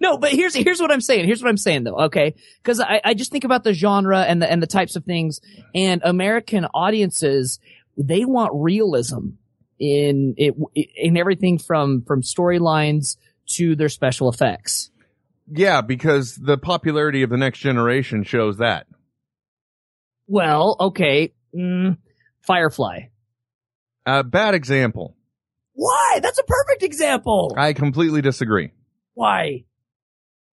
Speaker 7: No, but here's here's what I'm saying. Here's what I'm saying though. Okay, because I, I just think about the genre and the and the types of things, and American audiences they want realism in it in everything from from storylines to their special effects.
Speaker 6: Yeah, because the popularity of the next generation shows that.
Speaker 7: Well, okay, mm, Firefly.
Speaker 6: A bad example.
Speaker 7: Why? That's a perfect example.
Speaker 6: I completely disagree.
Speaker 7: Why?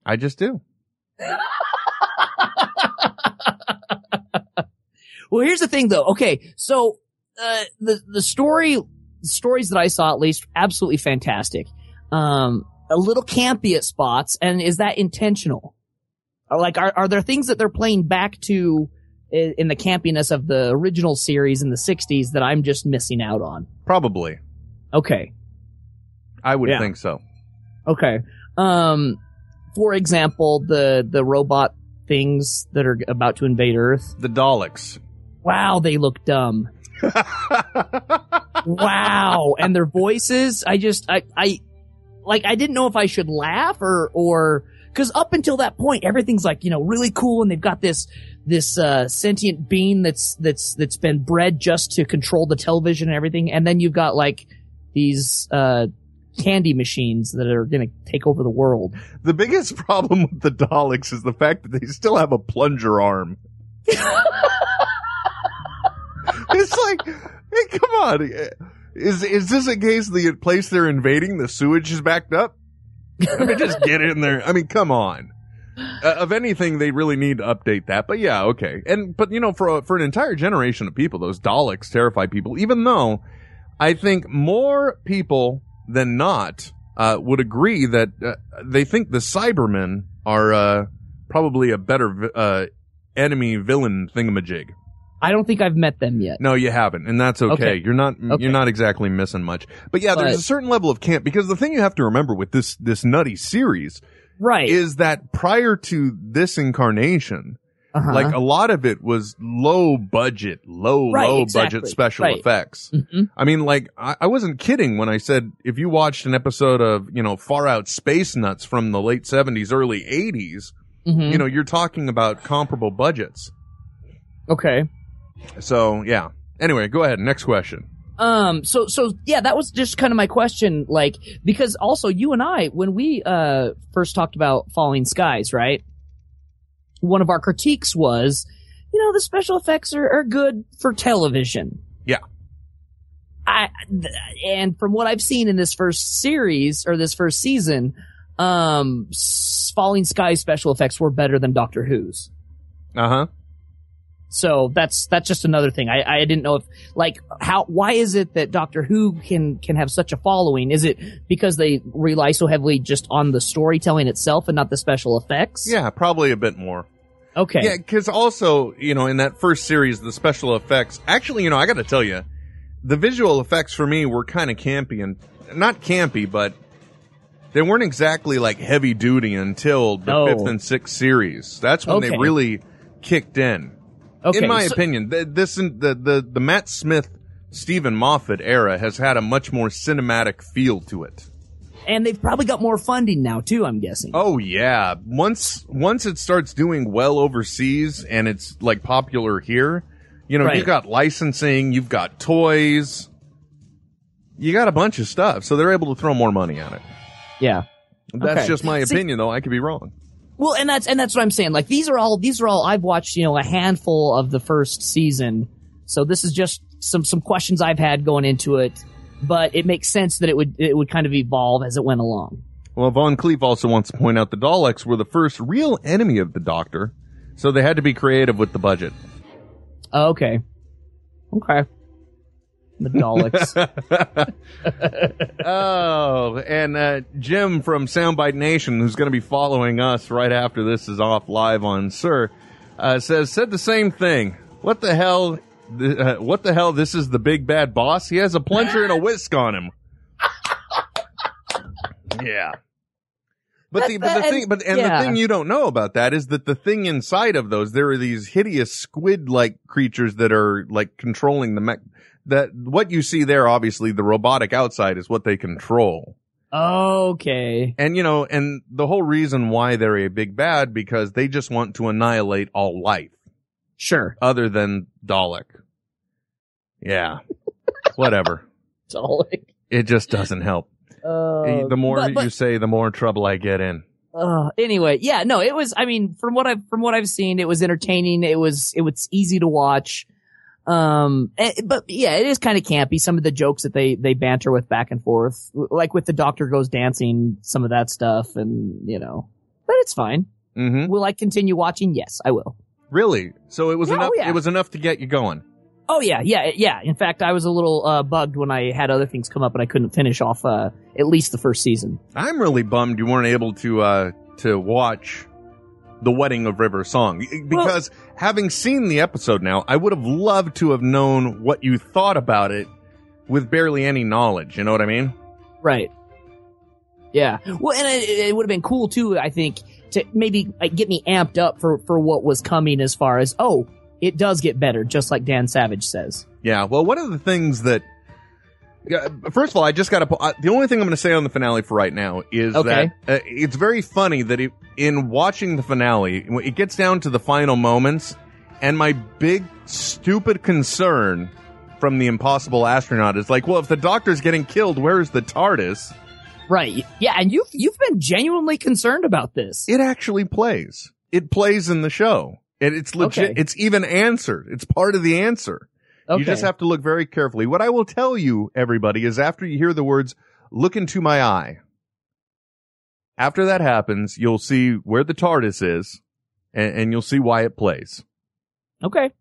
Speaker 6: I just do.
Speaker 7: Well, here's the thing though. Okay, so uh, the the story stories that I saw at least absolutely fantastic. Um, a little campy at spots, and is that intentional? Or like, are are there things that they're playing back to i- in the campiness of the original series in the '60s that I'm just missing out on?
Speaker 6: Probably.
Speaker 7: Okay,
Speaker 6: I would
Speaker 7: Yeah.
Speaker 6: think so.
Speaker 7: okay. Um, for example, the the robot things that are about to invade Earth.
Speaker 6: The Daleks.
Speaker 7: Wow, they look dumb. wow. And their voices, I just, I, I, like, I didn't know if I should laugh or, or, cause up until that point, everything's like, you know, really cool and they've got this, this, uh, sentient being that's, that's, that's been bred just to control the television and everything. And then you've got like these, uh, candy machines that are gonna take over the world.
Speaker 6: The biggest problem with the Daleks is the fact that they still have a plunger arm. it's like, hey, come on. Is is this a case the place they're invading, the sewage is backed up? Let me just get in there. I mean, come on. Uh, of anything, they really need to update that. But yeah, okay. And but you know, for a, for an entire generation of people, those Daleks terrify people. Even though I think more people than not uh, would agree that uh, they think the Cybermen are uh, probably a better vi- uh, enemy villain thingamajig.
Speaker 7: I don't think I've met them yet.
Speaker 6: No, you haven't, and that's okay.
Speaker 7: Okay.
Speaker 6: You're not
Speaker 7: Okay.
Speaker 6: you're not exactly missing much. But yeah, there's
Speaker 7: But-
Speaker 6: a certain level of camp because the thing you have to remember with this this nutty series
Speaker 7: Right.
Speaker 6: is that prior to this incarnation,
Speaker 7: Uh-huh.
Speaker 6: like a lot of it was low budget, low
Speaker 7: Right,
Speaker 6: low
Speaker 7: exactly.
Speaker 6: budget special
Speaker 7: Right.
Speaker 6: effects.
Speaker 7: Mhm.
Speaker 6: I mean, like I, I wasn't kidding when I said if you watched an episode of you know Far Out Space Nuts from the late seventies, early 80s
Speaker 7: Mhm.
Speaker 6: you know you're talking about comparable budgets.
Speaker 7: okay.
Speaker 6: So yeah. Anyway, go ahead. Next question.
Speaker 7: Um, so, so, yeah, that was just kind of my question, like, because also you and I, when we, uh, first talked about Falling Skies, right? One of our critiques was, you know, the special effects are, are good for television.
Speaker 6: Yeah.
Speaker 7: I, th- and from what I've seen in this first series, or this first season, um, Falling Skies special effects were better than Doctor Who's.
Speaker 6: Uh huh.
Speaker 7: So that's that's just another thing. I, I didn't know if like how why is it that Doctor Who can can have such a following? Is it because they rely so heavily just on the storytelling itself and not the special effects?
Speaker 6: Yeah, probably a bit more.
Speaker 7: Okay.
Speaker 6: Yeah, because also, you know, in that first series, the special effects, actually, you know, I got to tell you, the visual effects for me were kind of campy and not campy, but they weren't exactly like heavy duty until the
Speaker 7: No.
Speaker 6: fifth and sixth series. That's when they really kicked in.
Speaker 7: Okay.
Speaker 6: in my
Speaker 7: so-
Speaker 6: opinion, th- this the the the Matt Smith, Steven Moffat era has had a much more cinematic feel to it.
Speaker 7: and they've probably got more funding now too. I'm guessing.
Speaker 6: Oh yeah. Once once it starts doing well overseas and it's like popular here, you know,
Speaker 7: Right.
Speaker 6: you've got licensing, you've got toys, you got a bunch of stuff, so they're able to throw more money at it.
Speaker 7: Yeah.
Speaker 6: That's
Speaker 7: Okay.
Speaker 6: just my
Speaker 7: See-
Speaker 6: opinion, though. I could be wrong.
Speaker 7: Well, and that's and that's what I'm saying. Like these are all these are all I've watched. You know, a handful of the first season. So this is just some some questions I've had going into it. But it makes sense that it would it would kind of evolve as it went along.
Speaker 6: Well, Von Cleef also wants to point out the Daleks were the first real enemy of the Doctor, so they had to be creative with the budget.
Speaker 7: Okay. Okay. The Daleks.
Speaker 6: oh, and uh, Jim from Soundbite Nation, who's going to be following us right after this is off live on Sir, uh, says said the same thing. What the hell? th- Uh, what the hell? This is the big bad boss. He has a plunger and a whisk on him. yeah. But the, but the thing, but and
Speaker 7: yeah.
Speaker 6: the thing you don't know about that is that the thing inside of those, there are these hideous squid-like creatures that are like controlling the mech. That what you see there, obviously, the robotic outside is what they control.
Speaker 7: okay.
Speaker 6: And you know, and the whole reason why they're a big bad because they just want to annihilate all life
Speaker 7: Sure.
Speaker 6: other than Dalek. Yeah. Whatever.
Speaker 7: Dalek.
Speaker 6: It just doesn't help.
Speaker 7: Uh,
Speaker 6: the more
Speaker 7: but- but-
Speaker 6: you say, the more trouble I get in.
Speaker 7: Uh, anyway, yeah, no, it was. I mean, from what I've from what I've seen, it was entertaining. It was it was easy to watch. Um, eh, but yeah, it is kind of campy. Some of the jokes that they they banter with back and forth, like with the doctor goes dancing, some of that stuff, and you know, but it's fine.
Speaker 6: Mm-hmm.
Speaker 7: Will I continue watching? Yes, I will.
Speaker 6: Really? So it was
Speaker 7: Yeah,
Speaker 6: enough.
Speaker 7: oh, yeah.
Speaker 6: It was enough to get you going.
Speaker 7: Oh yeah, yeah, yeah. In fact, I was a little uh, bugged when I had other things come up and I couldn't finish off uh, at least the first season.
Speaker 6: I'm really bummed you weren't able to uh to watch the wedding of River Song because having seen the episode now, I would have loved to have known what you thought about it with barely any knowledge. You know what I mean?
Speaker 7: Right. Yeah. Well, and it, it would have been cool too. I think to maybe like, get me amped up for for what was coming as far as oh, it does get better, just like Dan Savage says.
Speaker 6: Yeah. Well, one of the things that first of all, I just got to. The only thing I'm going to say on the finale for right now is
Speaker 7: Okay.
Speaker 6: that uh, it's very funny that it, in watching the finale, it gets down to the final moments, and my big stupid concern from the impossible astronaut is like, well, if the doctor's getting killed, where's the TARDIS?
Speaker 7: Right. Yeah, and you've you've been genuinely concerned about this.
Speaker 6: It actually plays. It plays in the show. It, it's legit.
Speaker 7: Okay.
Speaker 6: It's even answered. It's part of the answer.
Speaker 7: Okay.
Speaker 6: You just have to look very carefully. What I will tell you, everybody, is after you hear the words, look into my eye. After that happens, you'll see where the TARDIS is and, and you'll see why it plays.
Speaker 7: okay.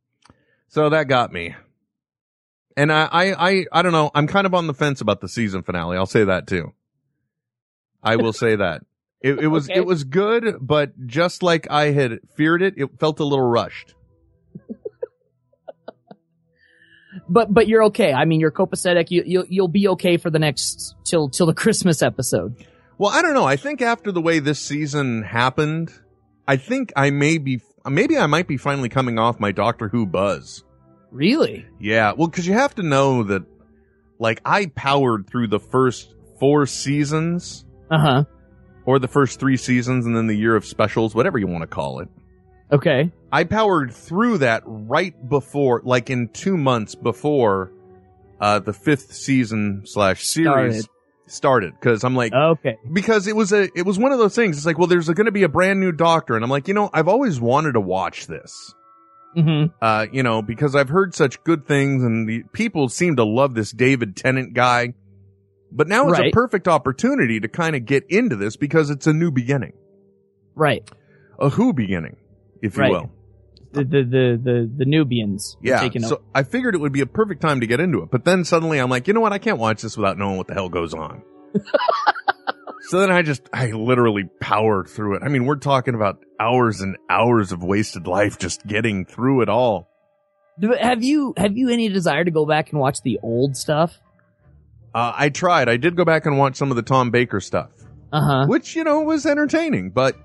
Speaker 6: So that got me. And I, I, I, I don't know. I'm kind of on the fence about the season finale. I'll say that too. I will say that. It, it was,
Speaker 7: Okay.
Speaker 6: it was good, but just like I had feared it, it felt a little rushed.
Speaker 7: But but you're okay. I mean, you're copacetic. You you'll you'll be okay for the next till till the Christmas episode.
Speaker 6: Well, I don't know. I think after the way this season happened, I think I may be, maybe I might be finally coming off my Doctor Who buzz.
Speaker 7: Really?
Speaker 6: Yeah. Well, cause you have to know that, like, I powered through the first four seasons
Speaker 7: Uh huh.
Speaker 6: or the first three seasons and then the year of specials, whatever you want to call it.
Speaker 7: Okay.
Speaker 6: I powered through that right before, like in two months before, uh, the fifth season slash series started. Cause I'm like,
Speaker 7: Okay.
Speaker 6: because it was a it was one of those things. It's like, well, there's going to be a brand new Doctor, and I'm like, you know, I've always wanted to watch this.
Speaker 7: Mm-hmm.
Speaker 6: Uh, you know, because I've heard such good things, and the people seem to love this David Tennant guy. But now it's a perfect opportunity to kind of get into this because it's a new beginning,
Speaker 7: Right.
Speaker 6: a Who beginning, if you
Speaker 7: Right.
Speaker 6: will.
Speaker 7: The the the the, the Nubians.
Speaker 6: Yeah.
Speaker 7: Taking
Speaker 6: So. I figured it would be a perfect time to get into it, but then suddenly I'm like, you know what? I can't watch this without knowing what the hell goes on. so then I just, I literally powered through it. I mean, we're talking about hours and hours of wasted life just getting through it all.
Speaker 7: Have you have you any desire to go back and watch the old stuff?
Speaker 6: Uh, I tried. I did go back and watch some of the Tom Baker stuff,
Speaker 7: Uh huh.
Speaker 6: which, you know, was entertaining, but,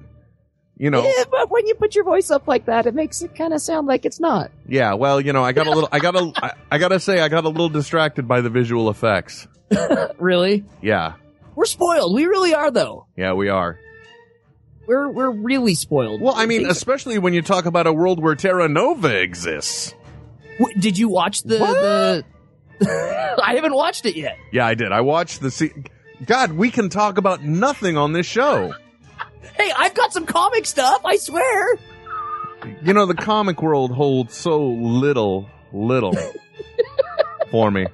Speaker 6: you know,
Speaker 7: Yeah, but when you put your voice up like that, it makes it kind of sound like it's not.
Speaker 6: yeah, well, you know, I got a little, I got a, I, I gotta say, I got a little distracted by the visual effects.
Speaker 7: Really?
Speaker 6: Yeah.
Speaker 7: We're spoiled. We really are, though.
Speaker 6: Yeah, we are.
Speaker 7: We're we're really spoiled.
Speaker 6: Well, I mean, especially when you talk about a world where Terra Nova exists.
Speaker 7: W- did you watch the the? I haven't watched it yet.
Speaker 6: Yeah, I did. I watched the se- God, we can talk about nothing on this show.
Speaker 7: Hey, I've got some comic stuff. I swear.
Speaker 6: You know, the comic world holds so little, little for me.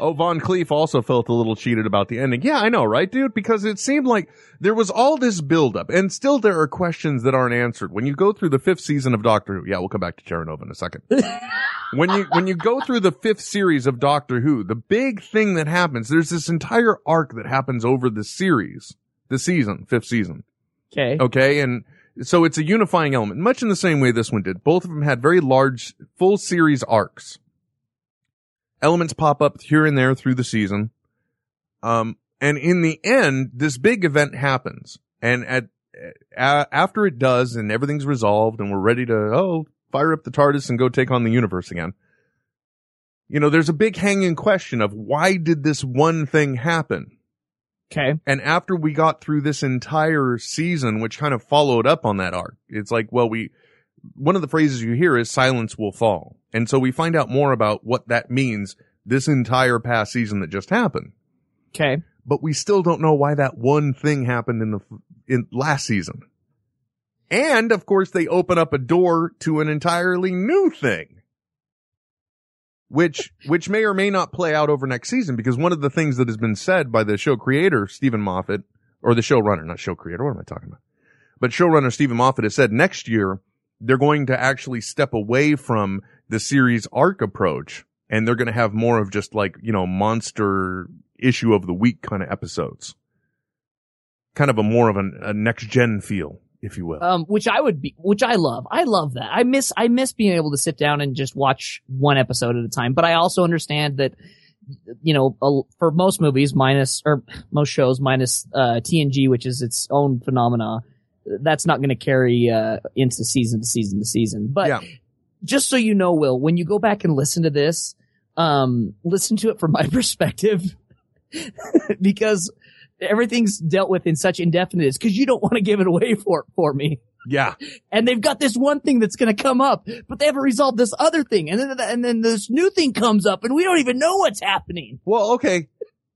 Speaker 6: Oh, Von Cleef also felt a little cheated about the ending. Yeah, I know, right, dude? Because it seemed like there was all this buildup, and still there are questions that aren't answered. When you go through the fifth season of Doctor Who, yeah, we'll come back to Nova in a second. when you when you go through the fifth series of Doctor Who, the big thing that happens, there's this entire arc that happens over the series, the season, fifth season.
Speaker 7: Okay.
Speaker 6: Okay, and so it's a unifying element, much in the same way this one did. Both of them had very large, full series arcs. Elements pop up here and there through the season. Um, and in the end, this big event happens. And at, after it does and everything's resolved and we're ready to, oh, fire up the TARDIS and go take on the universe again. You know, there's a big hanging question of why did this one thing happen?
Speaker 7: Okay.
Speaker 6: And after we got through this entire season, which kind of followed up on that arc, it's like, well, we, one of the phrases you hear is silence will fall. And so we find out more about what that means this entire past season that just happened.
Speaker 7: Okay.
Speaker 6: But we still don't know why that one thing happened in the, in last season. And of course they open up a door to an entirely new thing. Which, which may or may not play out over next season because one of the things that has been said by the show creator, Steven Moffat, or the showrunner, not show creator, what am I talking about? But showrunner Steven Moffat has said next year they're going to actually step away from the series arc approach and they're going to have more of just like, you know, monster issue of the week kind of episodes. Kind of a more of an, a next gen feel, if you will.
Speaker 7: Um, which I would be, which I love. I love that. I miss, I miss being able to sit down and just watch one episode at a time. But I also understand that, you know, for most movies minus, or most shows minus, uh, TNG, which is its own phenomena, that's not going to carry, uh, into season to season to season. But
Speaker 6: yeah.
Speaker 7: just so you know, Will, when you go back and listen to this, um, listen to it from my perspective because everything's dealt with in such indefinite because you don't want to give it away for, for me.
Speaker 6: Yeah.
Speaker 7: And they've got this one thing that's going to come up, but they haven't resolved this other thing. And then, and then this new thing comes up and we don't even know what's happening.
Speaker 6: Well, okay.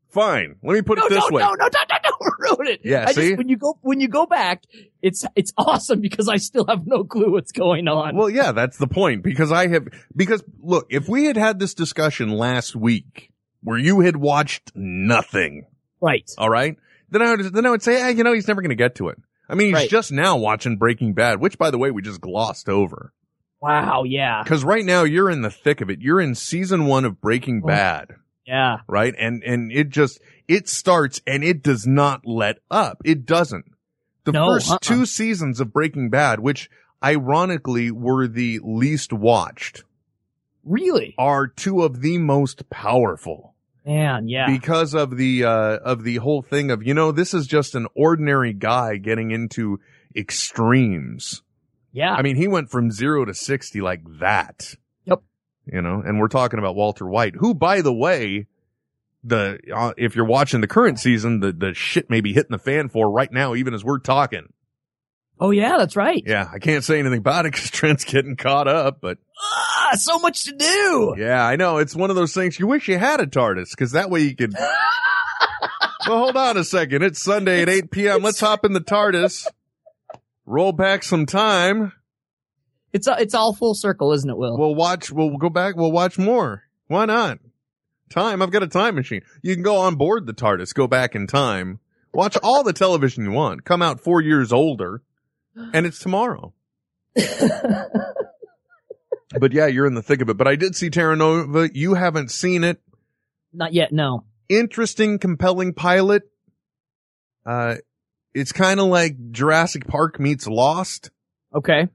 Speaker 6: Fine. Let me put
Speaker 7: No,
Speaker 6: it this
Speaker 7: no,
Speaker 6: way.
Speaker 7: no, no, don't, don't, don't ruin it.
Speaker 6: Yeah,
Speaker 7: I
Speaker 6: see?
Speaker 7: Just, when you go, when you go back, it's, it's awesome because I still have no clue what's going on.
Speaker 6: Well, yeah, that's the point because I have, because look, if we had had this discussion last week where you had watched nothing,
Speaker 7: right.
Speaker 6: all right, then I would, then I would say, eh, you know, he's never going to get to it. I mean, he's
Speaker 7: Right.
Speaker 6: just now watching Breaking Bad, which by the way, we just glossed over.
Speaker 7: Wow. Yeah.
Speaker 6: Cause right now you're in the thick of it. You're in season one of Breaking
Speaker 7: Oh.
Speaker 6: Bad,
Speaker 7: Yeah.
Speaker 6: right? And, and it just, it starts and it does not let up. It doesn't. The
Speaker 7: No,
Speaker 6: 1st
Speaker 7: uh-uh.
Speaker 6: two seasons of Breaking Bad, which ironically were the least watched,
Speaker 7: Really?
Speaker 6: are two of the most powerful
Speaker 7: Man. Yeah.
Speaker 6: because of the, uh, of the whole thing of, you know, this is just an ordinary guy getting into extremes.
Speaker 7: yeah.
Speaker 6: I mean, he went from zero to 60 like that.
Speaker 7: Yep.
Speaker 6: You know, and we're talking about Walter White, who, by the way, the, uh, if you're watching the current season, the, the shit may be hitting the fan for right now, even as we're talking.
Speaker 7: oh yeah, that's right.
Speaker 6: Yeah. I can't say anything about it because Trent's getting caught up, but
Speaker 7: Ah, so much to do.
Speaker 6: yeah, I know. It's one of those things you wish you had a TARDIS because that way you could. well, hold on a second. It's Sunday at 8 p.m. Let's hop in the TARDIS, roll back some time.
Speaker 7: It's a, it's all full circle, isn't it, Will?
Speaker 6: We'll watch, we'll go back, we'll watch more. Why not? Time, I've got a time machine. You can go on board the TARDIS, go back in time, watch all the television you want, come out four years older, and it's tomorrow. but yeah, you're in the thick of it. But I did see Terra Nova. You haven't seen it.
Speaker 7: Not yet. No.
Speaker 6: Interesting, compelling pilot. Uh, it's kind of like Jurassic Park meets Lost.
Speaker 7: Okay.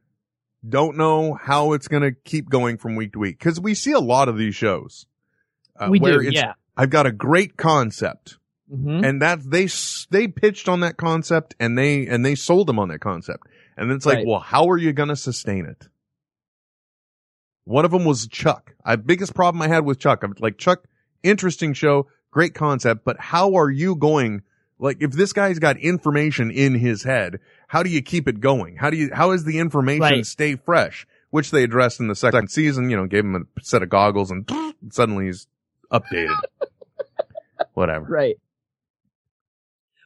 Speaker 6: don't know how it's going to keep going from week to week because we see a lot of these shows uh,
Speaker 7: we
Speaker 6: where
Speaker 7: do.
Speaker 6: it's,
Speaker 7: Yeah.
Speaker 6: I've got a great concept
Speaker 7: hmm
Speaker 6: and that they they pitched on that concept and they and they sold them on that concept and then it's like
Speaker 7: Right.
Speaker 6: well how are you going to sustain it one of them was chuck. I biggest problem i had with chuck i'm like chuck interesting show great concept but how are you going like if this guy's got information in his head how do you keep it going? How do you how is the information
Speaker 7: Right.
Speaker 6: stay fresh? Which they addressed in the second season you know gave him a set of goggles and suddenly he's updated. Whatever.
Speaker 7: Right.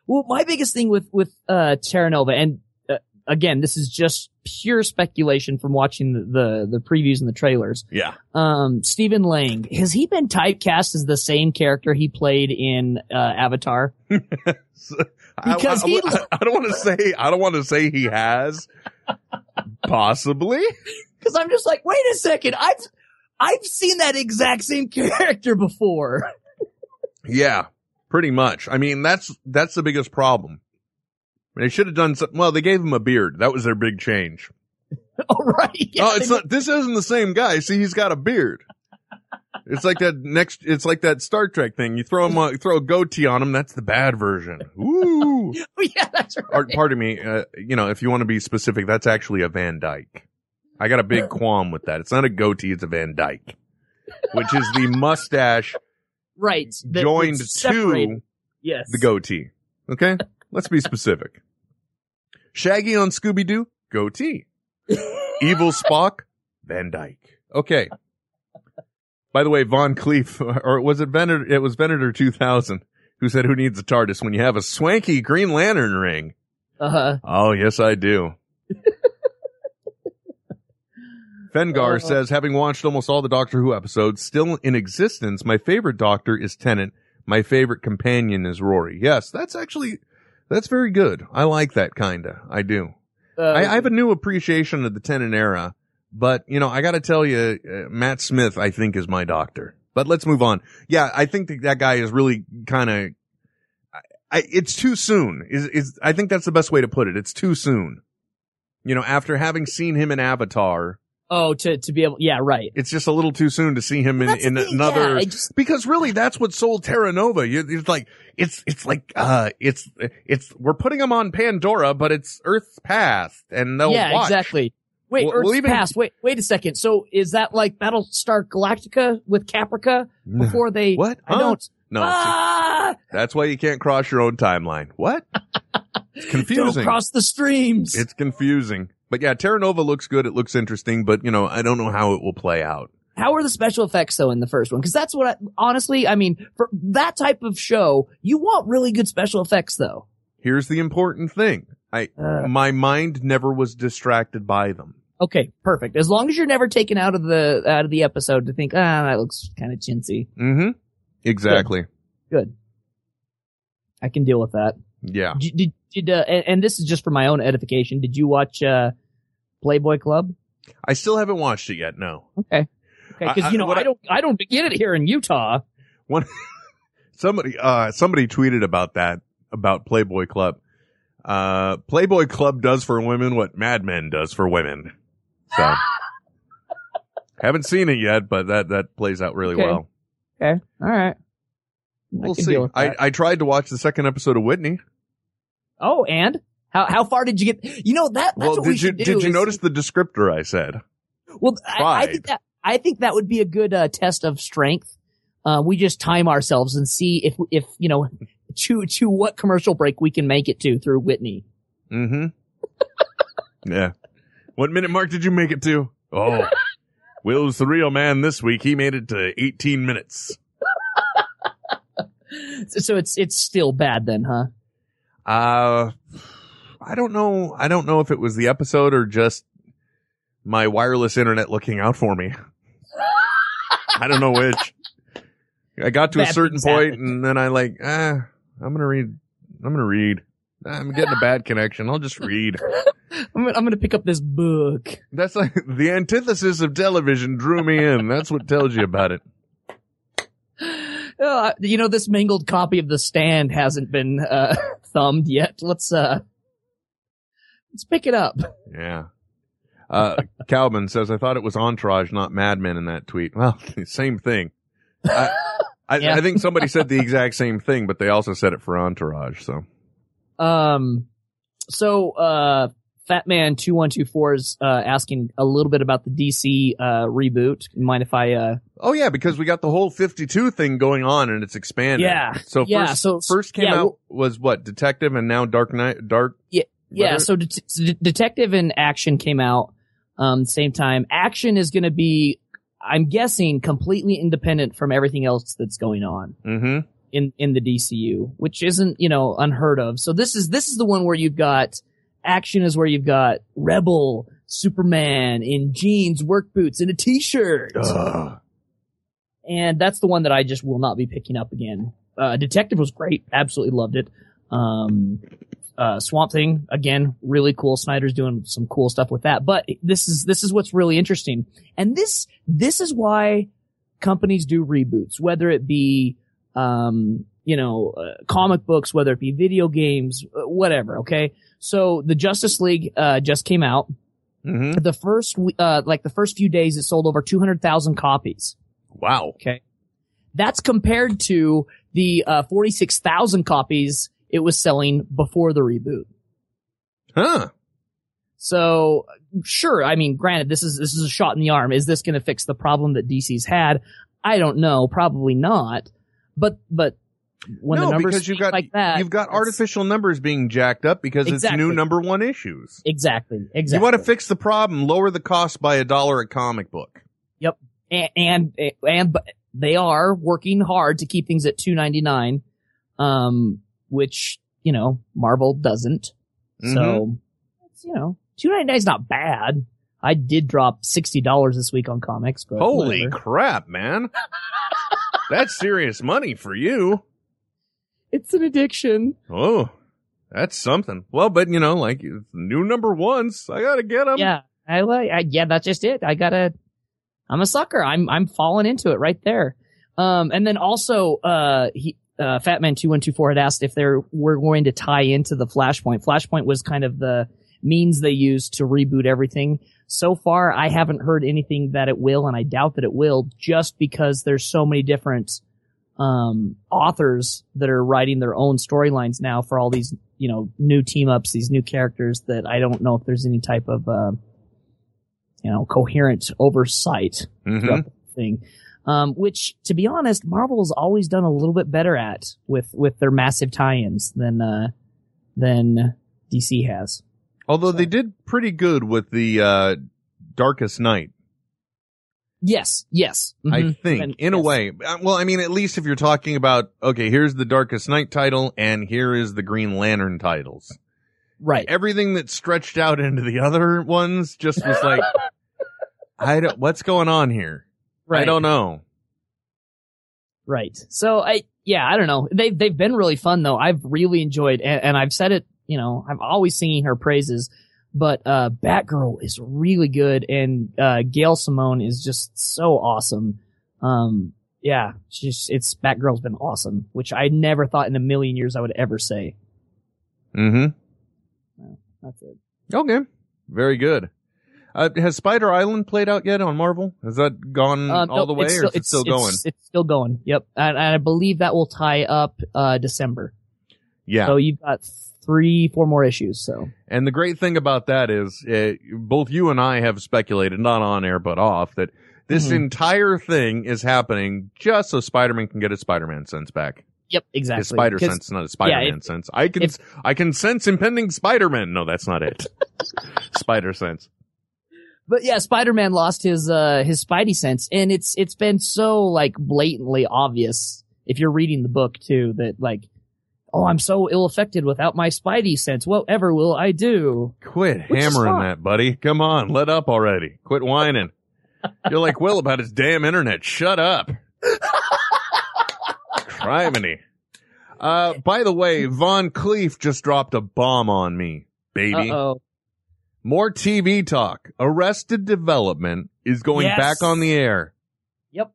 Speaker 7: Well, my biggest thing with with uh Terra Nova, and uh, again, this is just pure speculation from watching the, the, the previews and the trailers.
Speaker 6: Yeah.
Speaker 7: Um, Stephen Lang, has he been typecast as the same character he played in, uh, Avatar? Because
Speaker 6: I,
Speaker 7: he-
Speaker 6: I, I don't want to say I don't want to say he has. Possibly.
Speaker 7: Cause I'm just like, wait a second, I've, I've seen that exact same character before.
Speaker 6: Yeah, pretty much. I mean, that's that's the biggest problem. They should have done something. Well, they gave him a beard. That was their big change.
Speaker 7: All right. Yeah,
Speaker 6: oh, it's not. This isn't the same guy. See, he's got a beard. It's like that next. It's like that Star Trek thing. You throw him, a, you throw a goatee on him. That's the bad version. Ooh.
Speaker 7: Oh, yeah, that's right.
Speaker 6: or, pardon me. Uh, you know, if you want to be specific, that's actually a Van Dyke. I got a big qualm with that. It's not a goatee. It's a Van Dyke, which is the mustache
Speaker 7: right. that-
Speaker 6: joined to
Speaker 7: Yes.
Speaker 6: the goatee. Okay? Let's be specific. Shaggy on Scooby Doo, goatee. Evil Spock, Van Dyke. Okay. By the way, Von Cleef, or was it Venator, it was Venator 2000 who said who needs a TARDIS when you have a swanky Green Lantern ring?
Speaker 7: Uh-huh.
Speaker 6: Oh, yes, I do. Fengar
Speaker 7: Uh.
Speaker 6: says, having watched almost all the Doctor Who episodes still in existence, my favorite Doctor is Tennant. My favorite companion is Rory. Yes, that's actually, that's very good. I like that kinda. I do.
Speaker 7: Uh,
Speaker 6: I, I have a new appreciation of the Tennant era, but you know, I gotta tell you, uh, Matt Smith, I think is my Doctor. But let's move on. Yeah, I think that, that guy is really kind of, I, it's too soon. Is is I think that's the best way to put it. It's too soon. You know, after having seen him in Avatar,
Speaker 7: oh, to, to be able, yeah, right.
Speaker 6: it's just a little too soon to see him in, in
Speaker 7: thing,
Speaker 6: another.
Speaker 7: yeah, just-
Speaker 6: because really, that's what sold Terra Nova. You, it's like it's it's like uh it's it's we're putting him on Pandora, but it's Earth's past, and they'll
Speaker 7: yeah,
Speaker 6: watch.
Speaker 7: exactly. Wait,
Speaker 6: Well-
Speaker 7: Earth's
Speaker 6: well, even-
Speaker 7: past. Wait, wait a second. So is that like Battlestar Galactica with Caprica before they?
Speaker 6: What?
Speaker 7: I
Speaker 6: Huh?
Speaker 7: don't.
Speaker 6: No,
Speaker 7: Ah!
Speaker 6: that's why you can't cross your own timeline. What? It's
Speaker 7: Don't
Speaker 6: confusing.
Speaker 7: cross the streams.
Speaker 6: It's confusing. But yeah, Terra Nova looks good. It looks interesting, but you know, I don't know how it will play out.
Speaker 7: How are the special effects though in the first one? Because that's what I, honestly, I mean, for that type of show, you want really good special effects though.
Speaker 6: Here's the important thing. I,
Speaker 7: Uh.
Speaker 6: my mind never was distracted by them.
Speaker 7: Okay, perfect. As long as you're never taken out of the out of the episode to think, ah, that looks kind of chintzy.
Speaker 6: Mm-hmm. Exactly.
Speaker 7: Good. I can deal with that.
Speaker 6: Yeah.
Speaker 7: Did, did, did uh, and, and this is just for my own edification. Did you watch uh Playboy Club?
Speaker 6: I still haven't watched it yet. No.
Speaker 7: Okay. Okay, because you know
Speaker 6: what
Speaker 7: I,
Speaker 6: I-
Speaker 7: don't I don't begin it here in Utah.
Speaker 6: One, somebody, uh, somebody tweeted about that, about Playboy Club. Uh, Playboy Club does for women what Mad Men does for women. So, haven't seen it yet, but that, that plays out really
Speaker 7: Okay.
Speaker 6: well.
Speaker 7: Okay, all right.
Speaker 6: We'll see. I. I tried to watch the second episode of Whitney.
Speaker 7: Oh, and how how far did you get? You know that. That's
Speaker 6: well,
Speaker 7: what we
Speaker 6: did you, did you notice the descriptor I said?
Speaker 7: Well, I, I think that I think that would be a good uh, test of strength. Uh, we just time ourselves and see if if you know to to what commercial break we can make it to through Whitney.
Speaker 6: Mm-hmm. yeah. What minute mark did you make it to? Oh, Will's the real man this week. He made it to 18 minutes.
Speaker 7: So it's it's still bad then, huh?
Speaker 6: Uh, I don't know. I don't know if it was the episode or just my wireless internet looking out for me. I don't know which. I got to a certain point and then I like, ah, I'm gonna read. I'm gonna read. I'm getting a bad connection. I'll just read.
Speaker 7: I'm gonna, I'm gonna pick up this book.
Speaker 6: That's like the antithesis of television drew me in. That's what tells you about it.
Speaker 7: Uh, you know, this mangled copy of The Stand hasn't been uh, thumbed yet. Let's uh, let's pick it up.
Speaker 6: Yeah. Uh, Calvin says, I thought it was Entourage, not Mad Men in that tweet. Well, same thing. I, I,
Speaker 7: Yeah.
Speaker 6: I think somebody said the exact same thing, but they also said it for Entourage. So
Speaker 7: Um, so uh, Fat Man two one two four is uh, asking a little bit about the DC uh, reboot. Mind if I? Uh,
Speaker 6: Oh yeah, because we got the whole 52 thing going on and it's expanding.
Speaker 7: Yeah.
Speaker 6: So
Speaker 7: Yeah,
Speaker 6: first,
Speaker 7: so-
Speaker 6: first came
Speaker 7: yeah,
Speaker 6: out was what? Detective and now Dark Knight, Dark.
Speaker 7: yeah.
Speaker 6: Whatever.
Speaker 7: So det- Det- Detective and Action came out um same time. Action is going to be, I'm guessing, completely independent from everything else that's going on.
Speaker 6: Mm-hmm.
Speaker 7: in in the DCU, which isn't you know unheard of. So this is this is the one where you've got action is where you've got Rebel, Superman in jeans, work boots, and a t-shirt. And that's the one that I just will not be picking up again. Uh, Detective was great. Absolutely loved it. Um, uh, Swamp Thing, again, really cool. Snyder's doing some cool stuff with that. But this is, this is what's really interesting. And this, this is why companies do reboots, whether it be, um, you know, uh, comic books, whether it be video games, uh, whatever. Okay. So the Justice League, uh, just came out.
Speaker 6: hmm
Speaker 7: The first, uh, like the first few days, it sold over 200,000 copies.
Speaker 6: Wow.
Speaker 7: Okay. That's compared to the, uh, 46,000 copies it was selling before the reboot.
Speaker 6: Huh.
Speaker 7: So sure, I mean, granted, this is this is a shot in the arm. Is this going to fix the problem that DC's had? I don't know. Probably not. But but when
Speaker 6: no,
Speaker 7: the numbers
Speaker 6: because you've got
Speaker 7: like that,
Speaker 6: you've got artificial numbers being jacked up because it's new number one issues.
Speaker 7: Exactly. Exactly.
Speaker 6: You want to fix the problem, lower the cost by a dollar a comic book. Yep.
Speaker 7: And and, and but they are working hard to keep things at two ninety nine, um, which you know Marvel doesn't.
Speaker 6: Mm-hmm.
Speaker 7: So it's, you know two ninety nine is not bad. I did drop sixty dollars this week on comics, but
Speaker 6: Holy
Speaker 7: whatever.
Speaker 6: crap, man! That's serious money for you.
Speaker 7: it's an addiction.
Speaker 6: Oh, that's something. Well, but you know, like new number ones, I gotta get them.
Speaker 7: yeah, I like. I, yeah, that's just it. I gotta. I'm a sucker. I'm I'm falling into it right there. Um, and then also, uh, he, uh, Fatman two one two four had asked if there were going to tie into the Flashpoint. Flashpoint was kind of the means they used to reboot everything. So far, I haven't heard anything that it will, and I doubt that it will, just because there's so many different um, authors that are writing their own storylines now for all these, you know, new team ups, these new characters that I don't know if there's any type of, uh, you know, coherent oversight
Speaker 6: Mhm.
Speaker 7: thing. Um, which, to be honest, Marvel's always done a little bit better at with with their massive tie-ins than uh, than DC has.
Speaker 6: Although they did pretty good with the uh, Darkest Night,
Speaker 7: Yes, yes,
Speaker 6: I
Speaker 7: Mhm.
Speaker 6: think,
Speaker 7: And-
Speaker 6: in a way. Uh, Well, I mean, at least if you're talking about, okay, here's the Darkest Night title, and here is the Green Lantern titles.
Speaker 7: right?
Speaker 6: Everything that stretched out into the other ones just was like, I don't, what's going on here?
Speaker 7: Right.
Speaker 6: I don't know.
Speaker 7: Right. So I, yeah, I don't know. They've, they've been really fun though. I've really enjoyed, and, and I've said it, you know, I'm always singing her praises, but, uh, Batgirl is really good and, uh, Gail Simone is just so awesome. Um, yeah, she's, it's, Batgirl's been awesome, which I never thought in a million years I would ever say.
Speaker 6: Mm-hmm.
Speaker 7: That's it.
Speaker 6: Okay. Very good. Uh, has Spider Island played out yet on Marvel? Has that gone
Speaker 7: Um,
Speaker 6: all
Speaker 7: no,
Speaker 6: the way,
Speaker 7: it's
Speaker 6: or is it still going?
Speaker 7: It's, it's still going. Yep. And, and I believe that will tie up, uh, December.
Speaker 6: yeah.
Speaker 7: So you've got three, four more issues. So.
Speaker 6: And the great thing about that is, uh, both you and I have speculated, not on air but off, that this
Speaker 7: Mhm.
Speaker 6: entire thing is happening just so Spider-Man can get his Spider-Man sense back.
Speaker 7: Yep, exactly.
Speaker 6: His Spider sense, not his Spider-Man
Speaker 7: if-
Speaker 6: sense. I can,
Speaker 7: if-
Speaker 6: I can sense impending Spider-Man. No, that's not it. Spider sense.
Speaker 7: But yeah, Spider-Man lost his, uh, his Spidey sense and it's, it's been so like blatantly obvious if you're reading the book too that like, oh, I'm so ill affected without my Spidey sense. Whatever will I do?
Speaker 6: Quit
Speaker 7: Which
Speaker 6: hammering that, buddy. Come on, let up already. Quit whining. You're like Will about his damn internet. Shut up. Criminy. Uh, by the way, Von Cleef just dropped a bomb on me, baby.
Speaker 7: Uh oh.
Speaker 6: More TV talk. Arrested Development is going
Speaker 7: Yes.
Speaker 6: back on the air.
Speaker 7: Yep.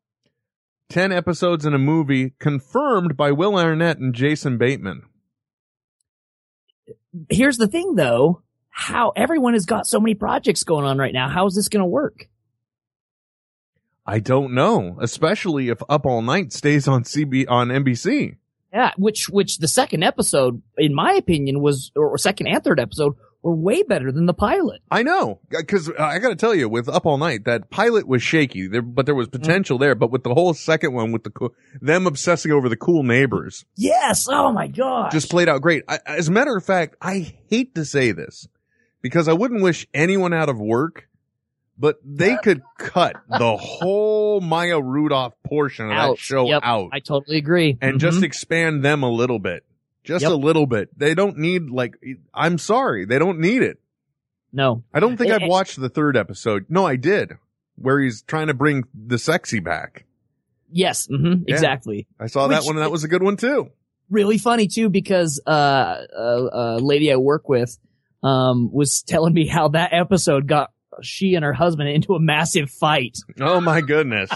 Speaker 6: 10 episodes in a movie confirmed by Will Arnett and Jason Bateman.
Speaker 7: Here's the thing though. How everyone has got so many projects going on right now. How is this going to work?
Speaker 6: I don't know, especially if Up All Night stays on CB on NBC.
Speaker 7: Yeah, which which the second episode, in my opinion, was or second and third episode were way better than the pilot.
Speaker 6: I know, because I got to tell you, with Up All Night, that pilot was shaky, there, but there was
Speaker 7: Mm-hmm.
Speaker 6: potential there. But with the whole second one, with the co- them obsessing over the cool neighbors,
Speaker 7: Yes. Oh my god.
Speaker 6: just played out great. I, as a matter of fact, I hate to say this because I wouldn't wish anyone out of work, but they could cut the whole Maya Rudolph portion of that
Speaker 7: Out.
Speaker 6: show
Speaker 7: Yep.
Speaker 6: out
Speaker 7: I totally agree.
Speaker 6: and just
Speaker 7: Mhm.
Speaker 6: expand them a little bit. Just
Speaker 7: Yep.
Speaker 6: a little bit. They don't need like, I'm sorry. They don't need it.
Speaker 7: No.
Speaker 6: I don't think
Speaker 7: Eh,
Speaker 6: I've watched the third episode. No, I did. Where he's trying to bring the sexy back.
Speaker 7: Yes. hmm
Speaker 6: Yeah.
Speaker 7: Exactly.
Speaker 6: I saw that one and that was a good one too.
Speaker 7: Really funny too because uh, a, a lady I work with um was telling me how that episode got she and her husband into a massive fight
Speaker 6: Oh my goodness.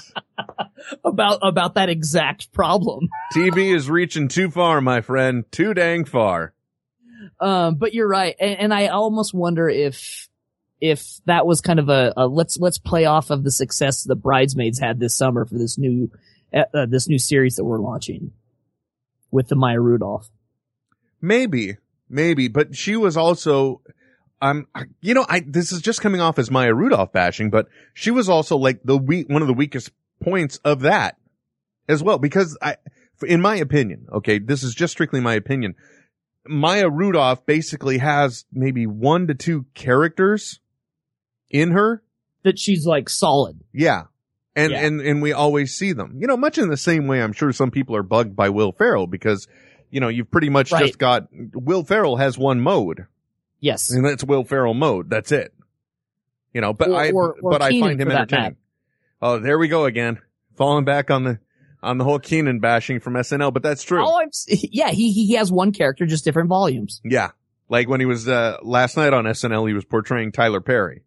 Speaker 7: about about that exact problem.
Speaker 6: TV is reaching too far, my friend. Too dang far.
Speaker 7: Um, but you're right, and, and I almost wonder if if that was kind of a, a let's let's play off of the success the bridesmaids had this summer for this new uh, uh, this new series that we're launching with the Maya Rudolph.
Speaker 6: Maybe, maybe, but she was also, um, you know, I, this is just coming off as Maya Rudolph bashing, but she was also like the weak, one of the weakest points of that as well, because I, in my opinion, okay, this is just strictly my opinion. Maya Rudolph basically has maybe one to two characters in her.
Speaker 7: That she's like solid.
Speaker 6: Yeah. And,
Speaker 7: Yeah.
Speaker 6: and, and we always see them, you know, much in the same way I'm sure some people are bugged by Will Ferrell because, you know, you've pretty much
Speaker 7: Right.
Speaker 6: just got, Will Ferrell has one mode
Speaker 7: Yes.
Speaker 6: and that's Will Ferrell mode. That's it. You know, but
Speaker 7: Or-
Speaker 6: I,
Speaker 7: or- or
Speaker 6: but I find him entertaining. Oh, there we go again. Falling back on the, on the whole Kenan bashing from SNL, but that's true.
Speaker 7: Oh, yeah, he, he has one character, just different volumes.
Speaker 6: Yeah. Like when he was, uh, last night on SNL, he was portraying Tyler Perry,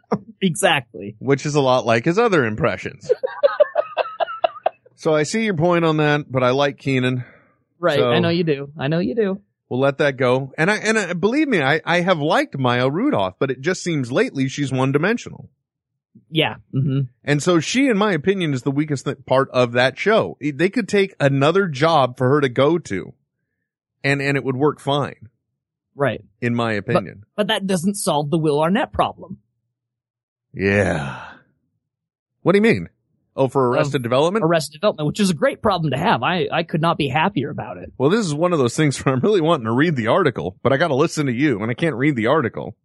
Speaker 7: Exactly.
Speaker 6: which is a lot like his other impressions. so I see your point on that, but I like Kenan.
Speaker 7: Right.
Speaker 6: So-
Speaker 7: I know you do. I know you do.
Speaker 6: We'll let that go. And I, and I, believe me, I, I have liked Maya Rudolph, but it just seems lately she's one dimensional.
Speaker 7: Yeah. hmm
Speaker 6: And so she, in my opinion, is the weakest th- part of that show. They could take another job for her to go to and, and it would work fine,
Speaker 7: Right.
Speaker 6: in my opinion.
Speaker 7: But that doesn't solve the Will Arnett problem.
Speaker 6: yeah. What do you mean? Oh, for Arrested Development?
Speaker 7: Arrested Development, which is a great problem to have. I, I could not be happier about it.
Speaker 6: well, this is one of those things where I'm really wanting to read the article, but I got to listen to you and I can't read the article.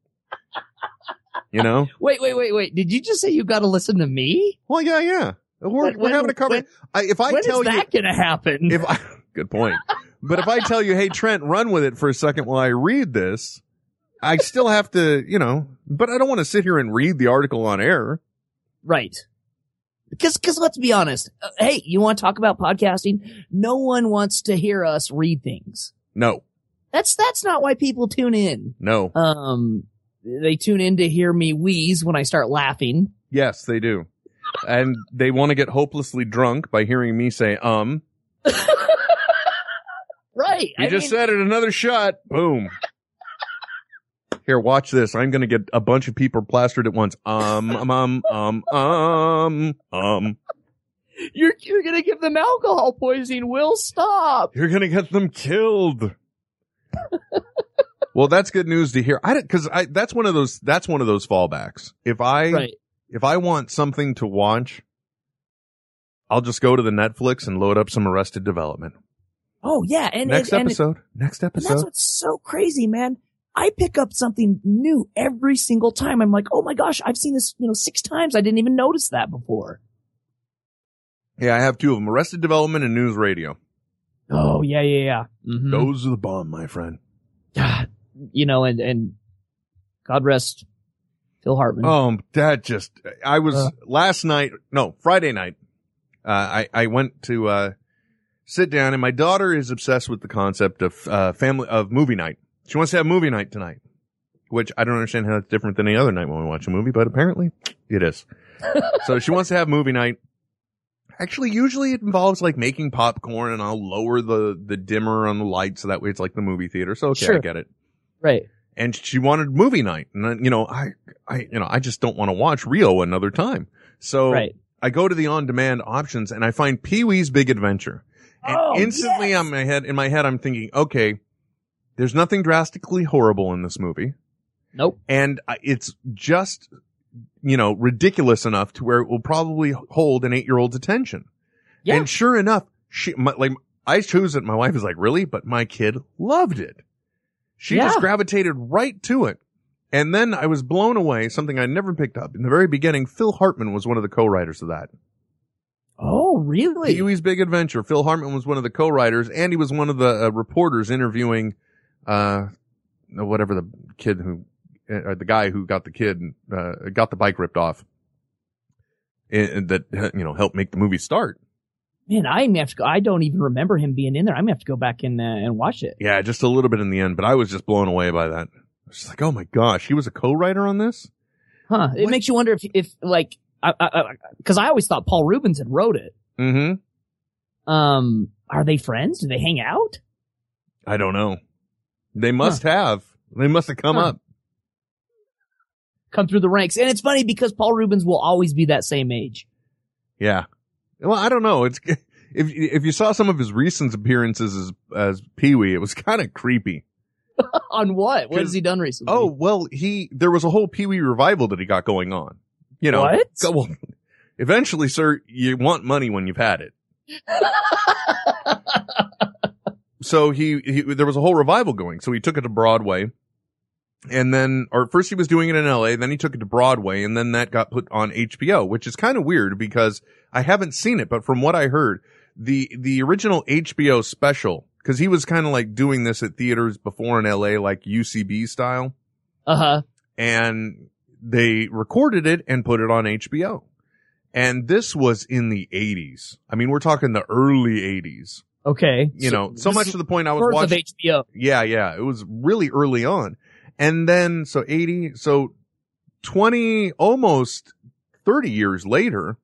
Speaker 6: You know?
Speaker 7: Wait, wait, wait, wait. Did you just say you got to listen to me?
Speaker 6: Well, yeah, yeah. We're,
Speaker 7: When-
Speaker 6: we're having a cover.
Speaker 7: when-
Speaker 6: I, if I
Speaker 7: when
Speaker 6: tell
Speaker 7: is
Speaker 6: you,
Speaker 7: that going to happen?
Speaker 6: if I, good point. But if I tell you, hey, Trent, run with it for a second while I read this, I still have to, you know, but I don't want to sit here and read the article on air.
Speaker 7: right. Because, because let's be honest. Uh, hey, you want to talk about podcasting? No one wants to hear us read things.
Speaker 6: No,
Speaker 7: That's, that's not why people tune in.
Speaker 6: no.
Speaker 7: Um, they tune in to hear me wheeze when I start laughing.
Speaker 6: Yes, they do. And they want to get hopelessly drunk by hearing me say, um,
Speaker 7: Right.
Speaker 6: you
Speaker 7: I
Speaker 6: just
Speaker 7: mean,
Speaker 6: said it, another shot. Boom. Here, watch this. I'm going to get a bunch of people plastered at once. Um, um, um, um, um, um.
Speaker 7: you're, you're going to give them alcohol poisoning. Will stop.
Speaker 6: You're gonna get them killed. well, that's good news to hear. I because I that's one of those that's one of those fallbacks. If I
Speaker 7: Right.
Speaker 6: if I want something to watch, I'll just go to the Netflix and load up some Arrested Development.
Speaker 7: Oh yeah. And,
Speaker 6: Next
Speaker 7: and, and
Speaker 6: episode. Next
Speaker 7: And that's what's so crazy, man. I pick up something new every single time. I'm like, oh my gosh, I've seen this, you know, six times. I didn't even notice that before.
Speaker 6: Yeah, I have two of them: Arrested Development and News Radio.
Speaker 7: Oh yeah, yeah, yeah. Mhm.
Speaker 6: Those are the bomb, my friend.
Speaker 7: God, you know, and and God rest Phil Hartman.
Speaker 6: Oh, that just, I was
Speaker 7: Uh.
Speaker 6: last night, no, Friday night, uh, I, I went to, uh, sit down and my daughter is obsessed with the concept of, uh, family, of movie night. She wants to have movie night tonight, which I don't understand how it's different than any other night when we watch a movie, but apparently it is. so she wants to have movie night. Actually, usually it involves like making popcorn and I'll lower the, the dimmer on the light so that way it's like the movie theater. So okay, I get it
Speaker 7: Right.
Speaker 6: and she wanted movie night. And then, you know, I, I, you know, I just don't want to watch Rio another time. So
Speaker 7: Right.
Speaker 6: I go to the on-demand options and I find Pee-wee's Big Adventure. And
Speaker 7: Oh,
Speaker 6: instantly
Speaker 7: yes.
Speaker 6: on my head, in my head, I'm thinking, okay, there's nothing drastically horrible in this movie.
Speaker 7: Nope.
Speaker 6: And it's just, you know, ridiculous enough to where it will probably hold an eight-year-old's attention.
Speaker 7: Yeah.
Speaker 6: And sure enough, she, my, like, I chose it. My wife is like, really? But my kid loved it. She just gravitated right to it. And then I was blown away, something I never picked up. In the very beginning, Phil Hartman was one of the co-writers of that.
Speaker 7: Oh, really?
Speaker 6: Pee Wee's Big Adventure. Phil Hartman was one of the co-writers, and he was one of the uh, reporters interviewing, uh, whatever the kid who, or the guy who got the kid, uh, got the bike ripped off. And that, uh, you know, helped make the movie start.
Speaker 7: Man, I have to go. I don't even remember him being in there. I'm gonna have to go back and uh, and watch it.
Speaker 6: Yeah, just a little bit in the end, but I was just blown away by that. I was just like, oh my gosh, he was a co-writer on this?
Speaker 7: Huh? It
Speaker 6: What?
Speaker 7: makes you wonder if if like, because I, I, 'cause I always thought Paul Reubens had wrote it.
Speaker 6: Mm-hmm.
Speaker 7: Um, are they friends? Do they hang out?
Speaker 6: I don't know. They must have. They must have come
Speaker 7: Huh.
Speaker 6: up.
Speaker 7: Come through the ranks, and it's funny because Paul Reubens will always be that same age.
Speaker 6: Yeah. Well, I don't know. It's if if you saw some of his recent appearances as as Pee Wee, it was kind of creepy.
Speaker 7: On what? What has he done recently?
Speaker 6: Oh well, he there was a whole Pee Wee revival that he got going on. You know,
Speaker 7: What?
Speaker 6: well, eventually, sir, you want money when you've had it. So he, he there was a whole revival going. So he took it to Broadway. And then, or first he was doing it in LA, then he took it to Broadway, and then that got put on HBO, which is kind of weird because I haven't seen it, but from what I heard, the, the original HBO special, cause he was kind of like doing this at theaters before in LA, like UCB style,
Speaker 7: Uh huh.
Speaker 6: and they recorded it and put it on HBO. And this was in the 80s. I mean, we're talking the early 80s,
Speaker 7: Okay.
Speaker 6: you know, so much to the point I was watching.
Speaker 7: of HBO.
Speaker 6: Yeah, yeah. It was really early on. And then, so 80, so 20, almost 30 years later,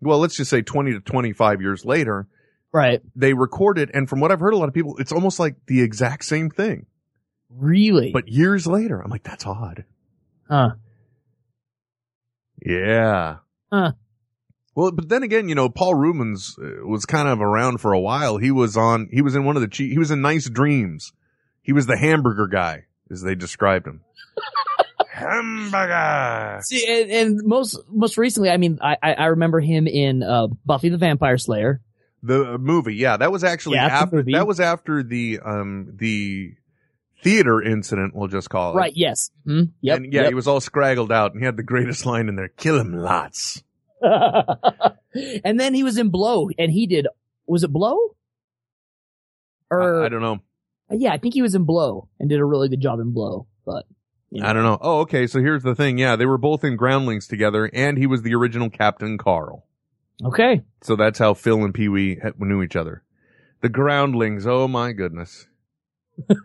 Speaker 6: well, let's just say 20 to 25 years later,
Speaker 7: Right.
Speaker 6: they recorded, and from what I've heard, a lot of people, it's almost like the exact same thing.
Speaker 7: Really?
Speaker 6: But years later, I'm like, that's odd.
Speaker 7: huh.
Speaker 6: Yeah.
Speaker 7: Huh.
Speaker 6: Well, but then again, you know, Paul Reubens uh, was kind of around for a while. He was on, he was in one of the, che- he was in Nice Dreams. He was the hamburger guy, as they described him. hamburger.
Speaker 7: See, and, and most most recently, I mean, I I I remember him in uh, Buffy the Vampire Slayer.
Speaker 6: The uh, movie, yeah, that was actually
Speaker 7: Yeah,
Speaker 6: after, that was after the, um, the theater incident, we'll just call it.
Speaker 7: Right. Yes. Hmm? Yep.
Speaker 6: and yeah,
Speaker 7: yep.
Speaker 6: he was all scraggled out and he had the greatest line in there, kill him lots.
Speaker 7: and then he was in Blow, and he did. Was it Blow? Or
Speaker 6: I, I don't know.
Speaker 7: Uh, yeah, I think he was in Blow and did a really good job in Blow. But Yeah.
Speaker 6: I don't know. Oh, okay. So here's the thing. Yeah, they were both in Groundlings together, and he was the original Captain Carl.
Speaker 7: okay,
Speaker 6: So that's how Phil and Pee Wee knew each other. The Groundlings. Oh my goodness.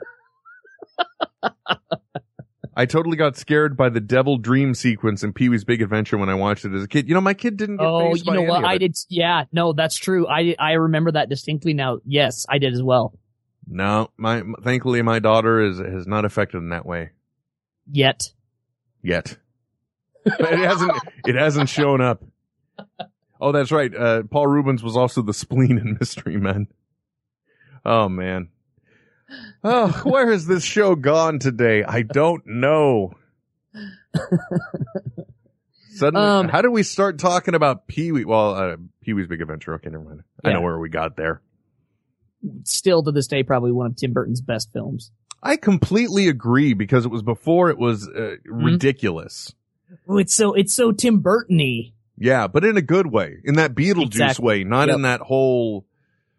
Speaker 6: I totally got scared by the Devil Dream sequence in Pee Wee's Big Adventure when I watched it as a kid. You know, my kid didn't get
Speaker 7: oh, you know what? I did. Yeah, no, that's true. I I remember that distinctly now. Yes, I did as well.
Speaker 6: No, my thankfully my daughter is has not affected in that way
Speaker 7: Yet.
Speaker 6: yet. But it hasn't it hasn't shown up. Oh, that's right. Uh, Paul Reubens was also the spleen in Mystery Men. Oh man. Oh, where has this show gone today? I don't know. Suddenly,
Speaker 7: Um,
Speaker 6: how did we start talking about Pee Wee? Well, uh, Pee Wee's Big Adventure. Okay, never mind. I know where we got there.
Speaker 7: Still to this day, probably one of Tim Burton's best films.
Speaker 6: I completely agree because it was before it was uh,
Speaker 7: Mm-hmm.
Speaker 6: ridiculous.
Speaker 7: Oh, it's so it's so Tim Burton-y.
Speaker 6: Yeah, but in a good way, in that Beetlejuice
Speaker 7: Exactly.
Speaker 6: way, not
Speaker 7: Yep.
Speaker 6: in that whole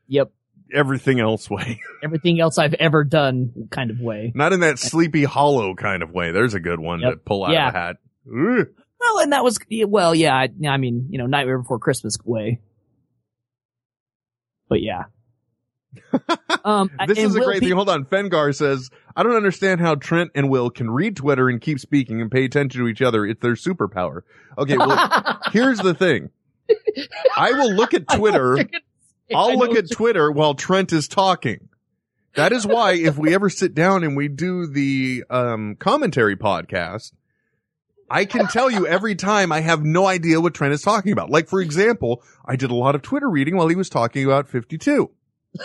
Speaker 7: Yep.
Speaker 6: Everything else way,
Speaker 7: Everything else I've ever done kind of way.
Speaker 6: not in that Sleepy Hollow kind of way. There's a good one
Speaker 7: Yep.
Speaker 6: to pull out
Speaker 7: Yeah.
Speaker 6: of the hat.
Speaker 7: Well, and that was well, yeah. I, I mean, you know, Nightmare Before Christmas way. But yeah. um,
Speaker 6: This is a great thing. Hold on. Fengar says, I don't understand how Trent and Will can read Twitter and keep speaking and pay attention to each other. It's their superpower. Okay, well, here's the thing. I will look at Twitter. I'll look at Twitter while Trent is talking. That is why if we ever sit down and we do the um, commentary podcast, I can tell you every time I have no idea what Trent is talking about. Like for example, I did a lot of Twitter reading while he was talking about 52.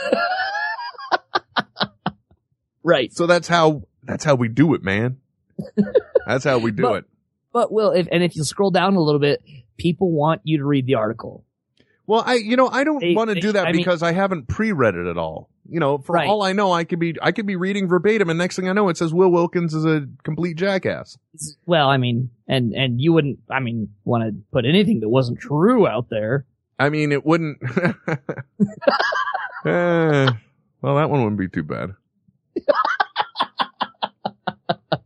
Speaker 7: Right.
Speaker 6: So that's how that's how we do it, man. That's how we do
Speaker 7: But-
Speaker 6: it.
Speaker 7: But Will, if and if you scroll down a little bit, people want you to read the article.
Speaker 6: Well, I you know I don't want to do that
Speaker 7: I mean-
Speaker 6: because I haven't pre-read it at all. You know, for
Speaker 7: Right.
Speaker 6: all I know, I could be I could be reading verbatim, and next thing I know, it says Will Wilkins is a complete jackass.
Speaker 7: Well, I mean, and and you wouldn't, I mean, want to put anything that wasn't true out there.
Speaker 6: I mean, it wouldn't. Eh, well, that one wouldn't be too bad.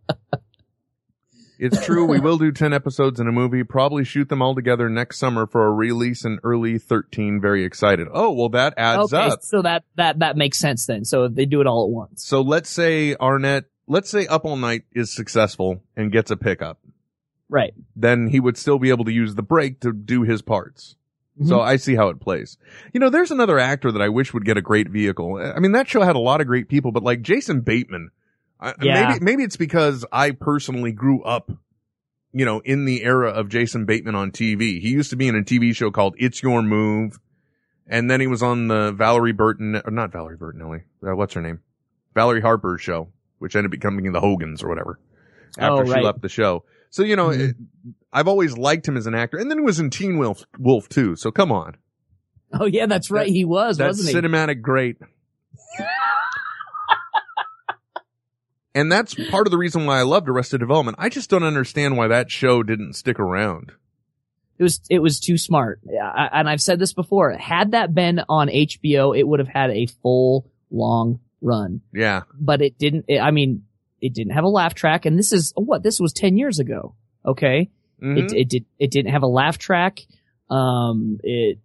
Speaker 6: it's true. We will do 10 episodes in a movie, probably shoot them all together next summer for a release in early 13. Very excited. Oh, well, that adds
Speaker 7: okay,
Speaker 6: up.
Speaker 7: so that that that makes sense then. So they do it all at once.
Speaker 6: So let's say Arnett, let's say Up All Night is successful and gets a pickup.
Speaker 7: Right.
Speaker 6: Then he would still be able to use the break to do his parts. So mm-hmm. I see how it plays. You know, there's another actor that I wish would get a great vehicle. I mean, that show had a lot of great people, but like Jason Bateman, I,
Speaker 7: Yeah.
Speaker 6: maybe, maybe it's because I personally grew up, you know, in the era of Jason Bateman on TV. He used to be in a TV show called It's Your Move. And then he was on the Valerie Burton, or not Valerie Bertinelli, uh, what's her name? Valerie Harper's show, which ended up becoming the Hogans or whatever after
Speaker 7: Oh,
Speaker 6: she left the show. So, you know,
Speaker 7: Mhm.
Speaker 6: it- I've always liked him as an actor. And then he was in Teen Wolf, Wolf too. So come on.
Speaker 7: Oh yeah, that's right. he was,
Speaker 6: That's
Speaker 7: wasn't he?
Speaker 6: cinematic great. and that's part of the reason why I loved Arrested Development. I just don't understand why that show didn't stick around.
Speaker 7: It was it was too smart. Yeah, I, and I've said this before. Had that been on HBO, it would have had a full long run.
Speaker 6: Yeah.
Speaker 7: But it didn't. It, I mean, it didn't have a laugh track. And this is what this was ten years ago. Okay,
Speaker 6: Mhm.
Speaker 7: it it did it didn't have a laugh track. Um, it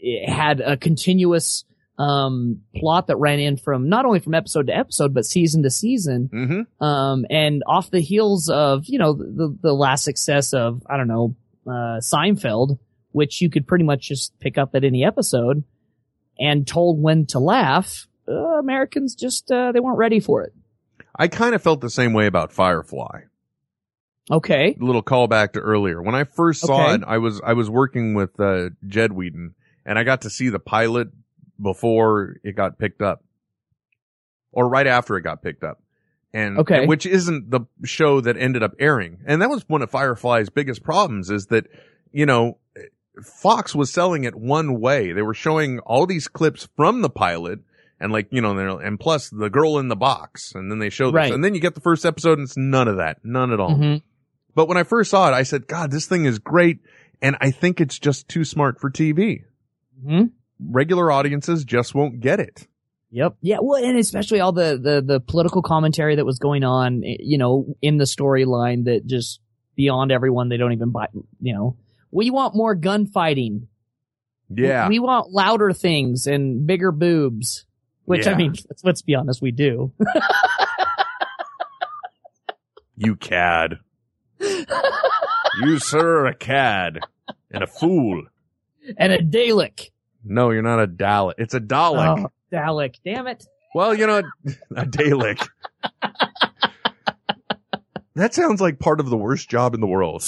Speaker 7: it had a continuous um plot that ran in from not only from episode to episode but season to season.
Speaker 6: Mm-hmm.
Speaker 7: Um, and off the heels of, you know, the, the last success of, I don't know, uh, Seinfeld, which you could pretty much just pick up at any episode and told when to laugh, uh, Americans just, uh, they weren't ready for it.
Speaker 6: I kind of felt the same way about Firefly.
Speaker 7: Okay.
Speaker 6: A little callback to earlier. When I first saw
Speaker 7: Okay.
Speaker 6: it, I was, I was working with, uh, Jed Whedon and I got to see the pilot before it got picked up or right after it got picked up. And,
Speaker 7: Okay.
Speaker 6: and which isn't the show that ended up airing. And that was one of Firefly's biggest problems is that, you know, Fox was selling it one way. They were showing all these clips from the pilot and like, you know, and plus the girl in the box. And then they show this.
Speaker 7: Right.
Speaker 6: And then you get the first episode and it's none of that. None at all.
Speaker 7: Mhm.
Speaker 6: But when I first saw it, I said, God, this thing is great. And I think it's just too smart for TV.
Speaker 7: Mhm.
Speaker 6: Regular audiences just won't get it.
Speaker 7: Yep. Yeah. Well, and especially all the, the, the political commentary that was going on, you know, in the storyline that just beyond everyone, they don't even buy, you know, we want more gunfighting.
Speaker 6: Yeah.
Speaker 7: We want louder things and bigger boobs. Which I mean, let's, let's be honest, we do.
Speaker 6: you cad. you, sir, are a cad and a fool.
Speaker 7: and a Dalek.
Speaker 6: No, you're not a Dalek. It's a Dalek.
Speaker 7: Oh, Dalek. Damn it.
Speaker 6: Well, you know, a Dalek. that sounds like part of the worst job in the world.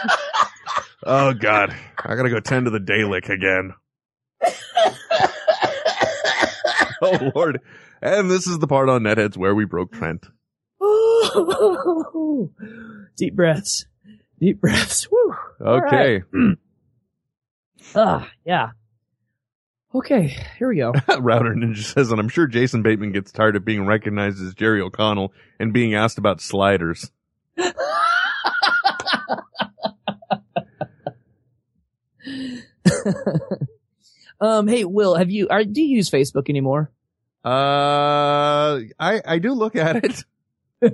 Speaker 6: oh God. I gotta go tend to the Dalek again. oh Lord. And this is the part on Netheads where we broke Trent.
Speaker 7: Deep breaths. Deep breaths. Woo.
Speaker 6: Okay.
Speaker 7: Ah, yeah. Okay, here we go.
Speaker 6: Router Ninja says, and I'm sure Jason Bateman gets tired of being recognized as Jerry O'Connell and being asked about sliders.
Speaker 7: um, hey, Will, have you, are, do you use Facebook anymore?
Speaker 6: Uh, I, I do look at it.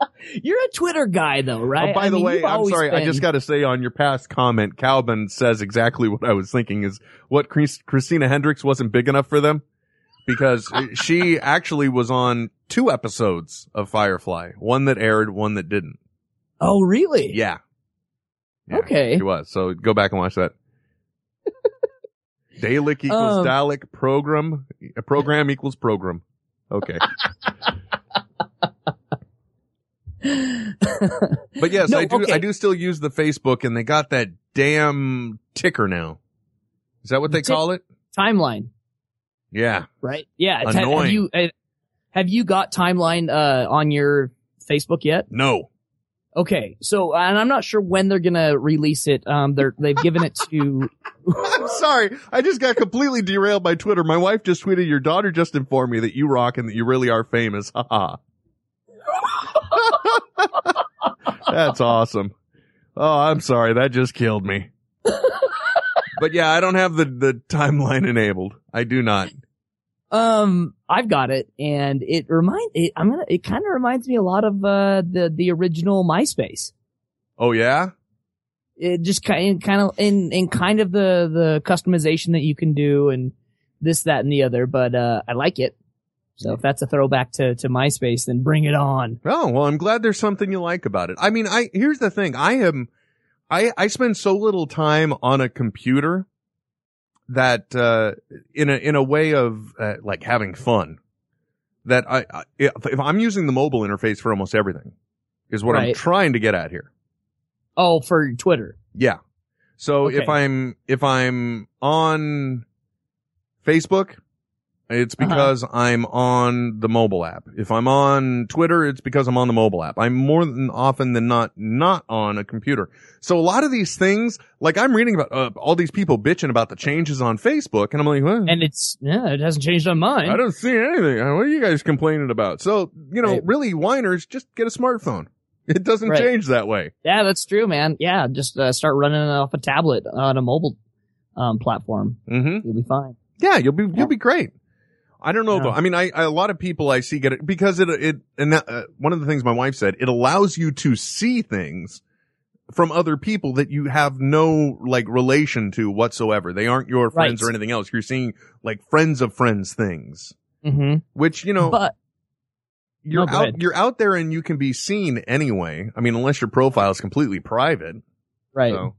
Speaker 7: You're a Twitter guy though, right?
Speaker 6: Oh, by
Speaker 7: I
Speaker 6: the
Speaker 7: mean,
Speaker 6: way, I'm sorry. I just got to say on your past comment, Calvin says exactly what I was thinking is what Chris, Christina Hendricks wasn't big enough for them because she actually was on two episodes of Firefly, one that aired, one that didn't.
Speaker 7: Oh, really?
Speaker 6: Yeah. Yeah,
Speaker 7: Okay.
Speaker 6: She was. So go back and watch that. Dalek equals
Speaker 7: Um,
Speaker 6: Dalek program. A program equals program. Okay. But yes,
Speaker 7: No,
Speaker 6: I do.
Speaker 7: okay.
Speaker 6: I do still use the Facebook, and they got that damn ticker now. Is that what they
Speaker 7: Tick-
Speaker 6: call it?
Speaker 7: Timeline,
Speaker 6: Yeah.
Speaker 7: right? Yeah. Have,
Speaker 6: Annoying.
Speaker 7: have you, uh, have you got timeline, uh, on your Facebook yet?
Speaker 6: No.
Speaker 7: Okay. So, and I'm not sure when they're gonna release it. Um, they're, they've given it to,
Speaker 6: I'm sorry. I just got completely derailed by Twitter. My wife just tweeted, "Your daughter just informed me that you rock and that you really are famous." Haha. That's awesome. Oh, I'm sorry. That just killed me. but yeah, I don't have the, the timeline enabled. I do not.
Speaker 7: Um, I've got it, and it remind it. I'm gonna. It kind of reminds me a lot of uh the the original MySpace.
Speaker 6: Oh yeah?
Speaker 7: It just kind kind of in in kind of the the customization that you can do and this that and the other. But uh, I like it. So if that's a throwback to to MySpace, then bring it on.
Speaker 6: Oh, well, I'm glad there's something you like about it. I mean, I, here's the thing. I am, I, I spend so little time on a computer that, uh, in a, in a way of, uh, like having fun that I, I if, if I'm using the mobile interface for almost everything is what I'm trying to get at here.
Speaker 7: Oh, for Twitter.
Speaker 6: Yeah. So
Speaker 7: Okay.
Speaker 6: if I'm if I'm on Facebook, it's
Speaker 7: Uh-huh.
Speaker 6: because I'm on the mobile app. If I'm on Twitter, it's because I'm on the mobile app. I'm more than often than not not on a computer. So a lot of these things, like I'm reading about uh, all these people bitching about the changes on Facebook, and I'm like, well,
Speaker 7: And it's yeah, it hasn't changed on mine.
Speaker 6: I don't see anything. What are you guys complaining about? So you know,
Speaker 7: Right.
Speaker 6: really, whiners just get a smartphone. It doesn't
Speaker 7: Right.
Speaker 6: change that way.
Speaker 7: Yeah, that's true, man. Yeah, just uh, start running it off a tablet on a mobile um platform.
Speaker 6: Mm-hmm.
Speaker 7: You'll be fine.
Speaker 6: Yeah, you'll be you'll be great. I don't know.
Speaker 7: Yeah.
Speaker 6: Though. I mean, I, I a lot of people I see get it because it it and that, uh, one of the things my wife said it allows you to see things from other people that you have no like relation to whatsoever. They aren't your friends
Speaker 7: Right.
Speaker 6: or anything else. You're seeing like friends of friends things,
Speaker 7: Mm-hmm.
Speaker 6: which you know
Speaker 7: But
Speaker 6: you're
Speaker 7: No,
Speaker 6: out you're out there and you can be seen anyway. I mean, unless your profile is completely private.
Speaker 7: right.
Speaker 6: So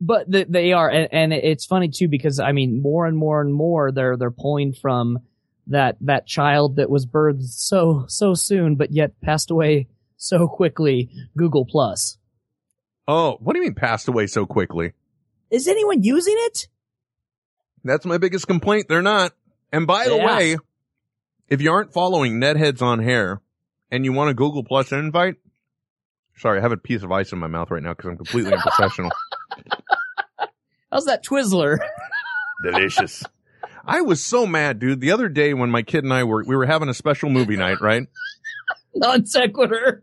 Speaker 7: but th- they are, and, and it's funny too because I mean, more and more and more they're they're pulling from that that child that was birthed so so soon, but yet passed away so quickly. Google Plus.
Speaker 6: oh, what do you mean passed away so quickly?
Speaker 7: Is anyone using it?
Speaker 6: That's my biggest complaint. They're not. And by the
Speaker 7: Yeah.
Speaker 6: way, if you aren't following Netheads on air and you want a Google Plus invite, sorry, I have a piece of ice in my mouth right now because I'm completely unprofessional.
Speaker 7: How's that Twizzler?
Speaker 6: Delicious. I was so mad, dude. The other day when my kid and I were, we were having a special movie night, right?
Speaker 7: Non sequitur.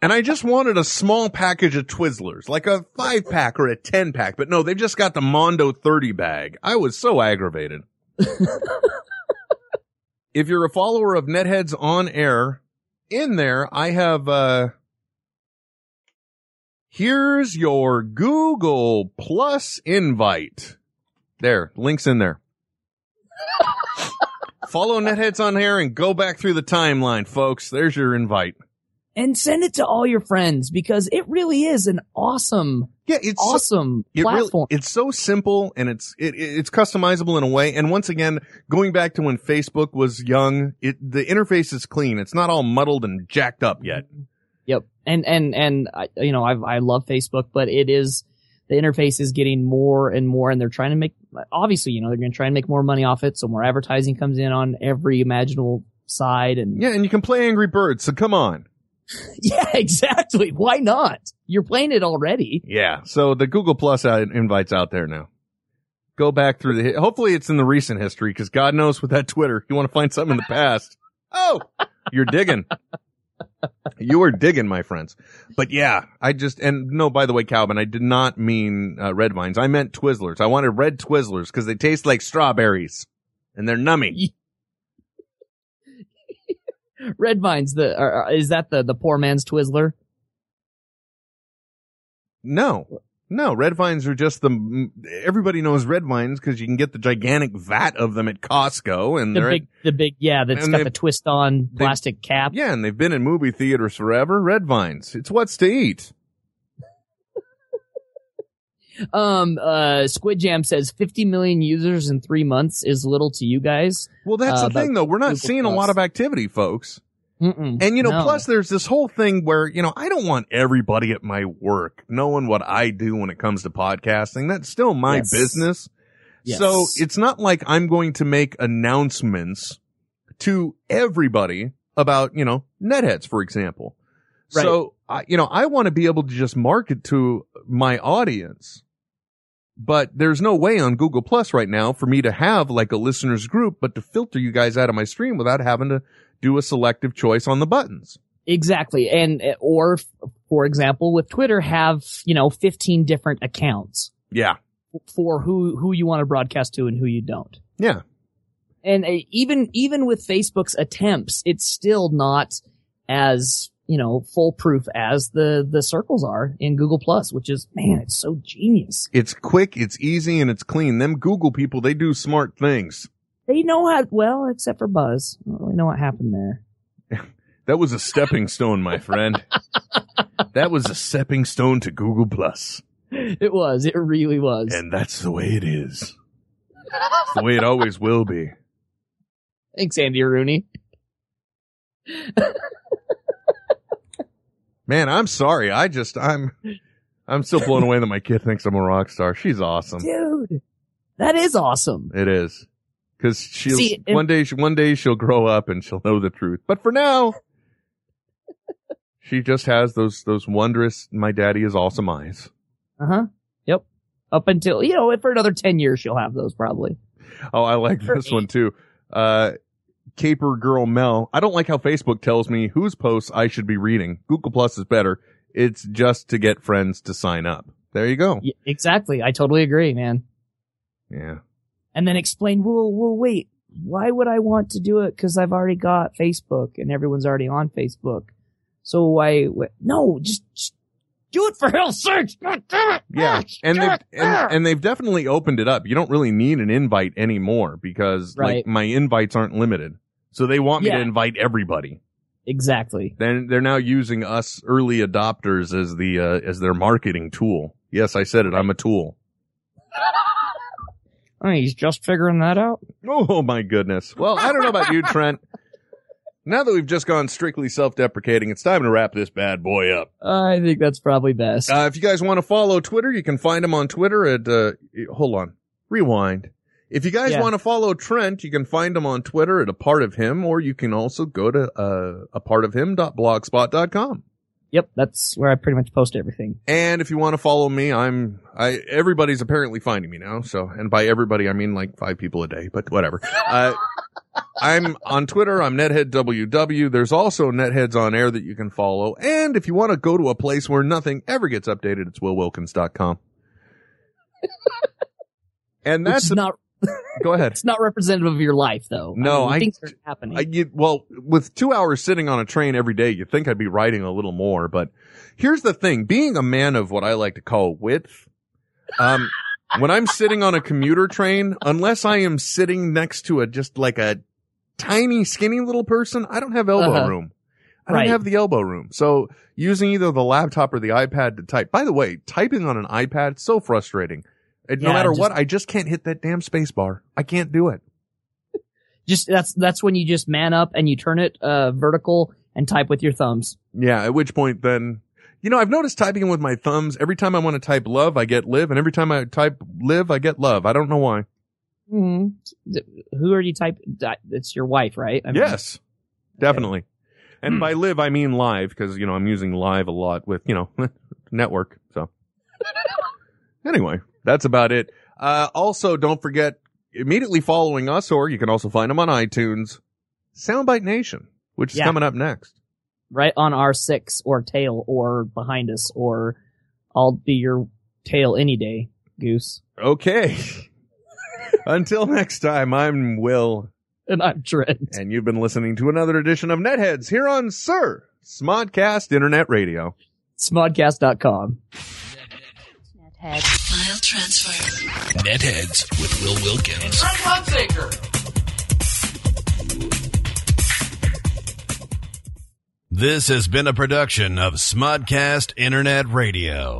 Speaker 6: And I just wanted a small package of Twizzlers, like a five pack or a 10 pack. But no, they've just got the Mondo 30 bag. I was so aggravated. if you're a follower of Netheads on air, in there, I have, uh, here's your Google Plus invite. There, links in there. Follow Netheads on air and go back through the timeline, folks. There's your invite.
Speaker 7: And send it to all your friends because it really is an awesome,
Speaker 6: Yeah, it's so-
Speaker 7: awesome
Speaker 6: It really,
Speaker 7: platform.
Speaker 6: it's so simple and it's it, it- it's customizable in a way. And once again, going back to when Facebook was young, it the interface is clean. It's not all muddled and jacked up yet.
Speaker 7: Yep. And, and, and, I, you know, I, I love Facebook, but it is, the interface is getting more and more and they're trying to make, obviously, you know, they're going to try and make more money off it. So more advertising comes in on every imaginable side. And
Speaker 6: Yeah, and you can play Angry Birds. So come on.
Speaker 7: yeah, exactly. Why not? You're playing it already.
Speaker 6: Yeah. So the Google Plus invites out there now. Go back through the. Hopefully, it's in the recent history because God knows with that Twitter, you want to find something in the past. Oh, you're digging. You are digging, my friends. But yeah, I just and no. By the way, Calvin, I did not mean uh, red vines. I meant Twizzlers. I wanted red Twizzlers because they taste like strawberries and they're nummy.
Speaker 7: Red Vines, the, uh, is that the, the poor man's Twizzler?
Speaker 6: No, no, red vines are just the. Everybody knows red vines because you can get the gigantic vat of them at Costco, and
Speaker 7: The
Speaker 6: they're at
Speaker 7: big, the big, yeah, that's got the twist on
Speaker 6: they-
Speaker 7: plastic cap.
Speaker 6: Yeah, and they've been in movie theaters forever. Red vines. It's what's to eat.
Speaker 7: Um, uh, Squid Jam says 50 million users in three months is little to you guys.
Speaker 6: Well, that's
Speaker 7: Uh,
Speaker 6: the thing, though. We're not
Speaker 7: Google
Speaker 6: seeing a lot of activity, folks.
Speaker 7: Mm-mm.
Speaker 6: And you know,
Speaker 7: No.
Speaker 6: plus there's this whole thing where you know I don't want everybody at my work knowing what I do when it comes to podcasting. That's still my
Speaker 7: Yes.
Speaker 6: business.
Speaker 7: Yes.
Speaker 6: So it's not like I'm going to make announcements to everybody about, you know, netheads, for example.
Speaker 7: Right.
Speaker 6: So, I, you know, I want to be able to just market to my audience. But there's no way on Google Plus right now for me to have like a listeners group, but to filter you guys out of my stream without having to do a selective choice on the buttons.
Speaker 7: Exactly. And, uh, or, for example, with Twitter, have, you know, 15 different accounts.
Speaker 6: Yeah.
Speaker 7: for who who you want to broadcast to and who you don't.
Speaker 6: Yeah.
Speaker 7: And uh, even even with Facebook's attempts, it's still not as you know foolproof as the the circles are in Google Plus, which is man, it's so genius.
Speaker 6: It's quick, it's easy, and it's clean. Them Google people, they do smart things.
Speaker 7: They know how well, except for Buzz. I don't really know what happened there.
Speaker 6: That was a stepping stone, my friend. that was a stepping stone to Google Plus.
Speaker 7: It was. It really was.
Speaker 6: And that's the way it is. It's the way it always will be.
Speaker 7: Thanks, Andy Rooney.
Speaker 6: Man, I'm sorry. I just I'm I'm still blown away that my kid thinks I'm a rock star. She's awesome.
Speaker 7: Dude, that is awesome.
Speaker 6: It is. Cause she'll,
Speaker 7: See,
Speaker 6: one day, she, one day she'll grow up and she'll know the truth. But for now, she just has those, those wondrous, my daddy is awesome eyes.
Speaker 7: Uh huh. Yep. Up until you know, for another ten years, she'll have those probably.
Speaker 6: Oh, I like
Speaker 7: For
Speaker 6: this
Speaker 7: me.
Speaker 6: one too. Uh, Caper Girl Mel. I don't like how Facebook tells me whose posts I should be reading. Google Plus is better. It's just to get friends to sign up. There you go.
Speaker 7: Yeah, exactly. I totally agree, man.
Speaker 6: Yeah.
Speaker 7: And then explain. Well, well, wait. Why would I want to do it? Because I've already got Facebook and everyone's already on Facebook. So why? wh- No, just, just do it for hell's sakes. God damn it.
Speaker 6: Yeah, and they've and, and they've definitely opened it up. You don't really need an invite anymore because like my invites aren't limited. So they want me to invite everybody.
Speaker 7: exactly.
Speaker 6: Then they're now using us early adopters as the uh, as their marketing tool. Yes, I said it. I'm a tool.
Speaker 7: Oh, he's just figuring that out.
Speaker 6: Oh my goodness. Well, I don't know about you, Trent. Now that we've just gone strictly self-deprecating, it's time to wrap this bad boy up.
Speaker 7: I think that's probably best.
Speaker 6: Uh, if you guys want to follow Twitter, you can find him on Twitter at, uh, hold on, rewind. If you guys
Speaker 7: Yeah.
Speaker 6: want to follow Trent, you can find him on Twitter at a part of him, or you can also go to, uh, a part of him.blogspot.com.
Speaker 7: yep, that's where I pretty much post everything.
Speaker 6: And if you want to follow me, I'm, I, everybody's apparently finding me now. So, and by everybody, I mean like five people a day, but whatever. Uh, I'm on Twitter. I'm netheadww. There's also netheads on air that you can follow. And if you want to go to a place where nothing ever gets updated, it's willwilkins.com. And that's,
Speaker 7: is not
Speaker 6: go ahead.
Speaker 7: it's not representative of your life though.
Speaker 6: No,
Speaker 7: mean,
Speaker 6: I-
Speaker 7: things are happening.
Speaker 6: I, you, well, with two hours sitting on a train every day, you'd think I'd be writing a little more, but here's the thing. Being a man of what I like to call width, um, when I'm sitting on a commuter train, unless I am sitting next to a, just like a tiny, skinny little person, I don't have elbow
Speaker 7: Uh-huh.
Speaker 6: room. I don't have the elbow room. So using either the laptop or the iPad to type, by the way, typing on an iPad, so frustrating. No
Speaker 7: Yeah,
Speaker 6: matter
Speaker 7: just-
Speaker 6: what, I just can't hit that damn space bar. I can't do it.
Speaker 7: just that's that's when you just man up and you turn it uh vertical and type with your thumbs.
Speaker 6: Yeah, at which point then, you know, I've noticed typing with my thumbs, every time I want to type love, I get live, and every time I type live, I get love. I don't know why.
Speaker 7: hmm Who are you type? It's your wife, right? I mean,
Speaker 6: yes, definitely. And by live, I mean live, because, you know, I'm using live a lot with, you know, network, so. anyway, that's about it. Uh, also, don't forget, immediately following us, or you can also find them on iTunes, Soundbite Nation, which is
Speaker 7: Yeah.
Speaker 6: coming up next.
Speaker 7: right on our six or tail or behind us or I'll be your tail any day, Goose.
Speaker 6: Okay. Until next time, I'm Will.
Speaker 7: And I'm Trent.
Speaker 6: And you've been listening to another edition of Netheads here on Sir Smodcast Internet Radio.
Speaker 7: Smodcast.com.
Speaker 8: File transfer.
Speaker 5: Netheads with Will Wilkins. And Frank Hunsaker.
Speaker 2: This has been a production of Smodcast Internet Radio.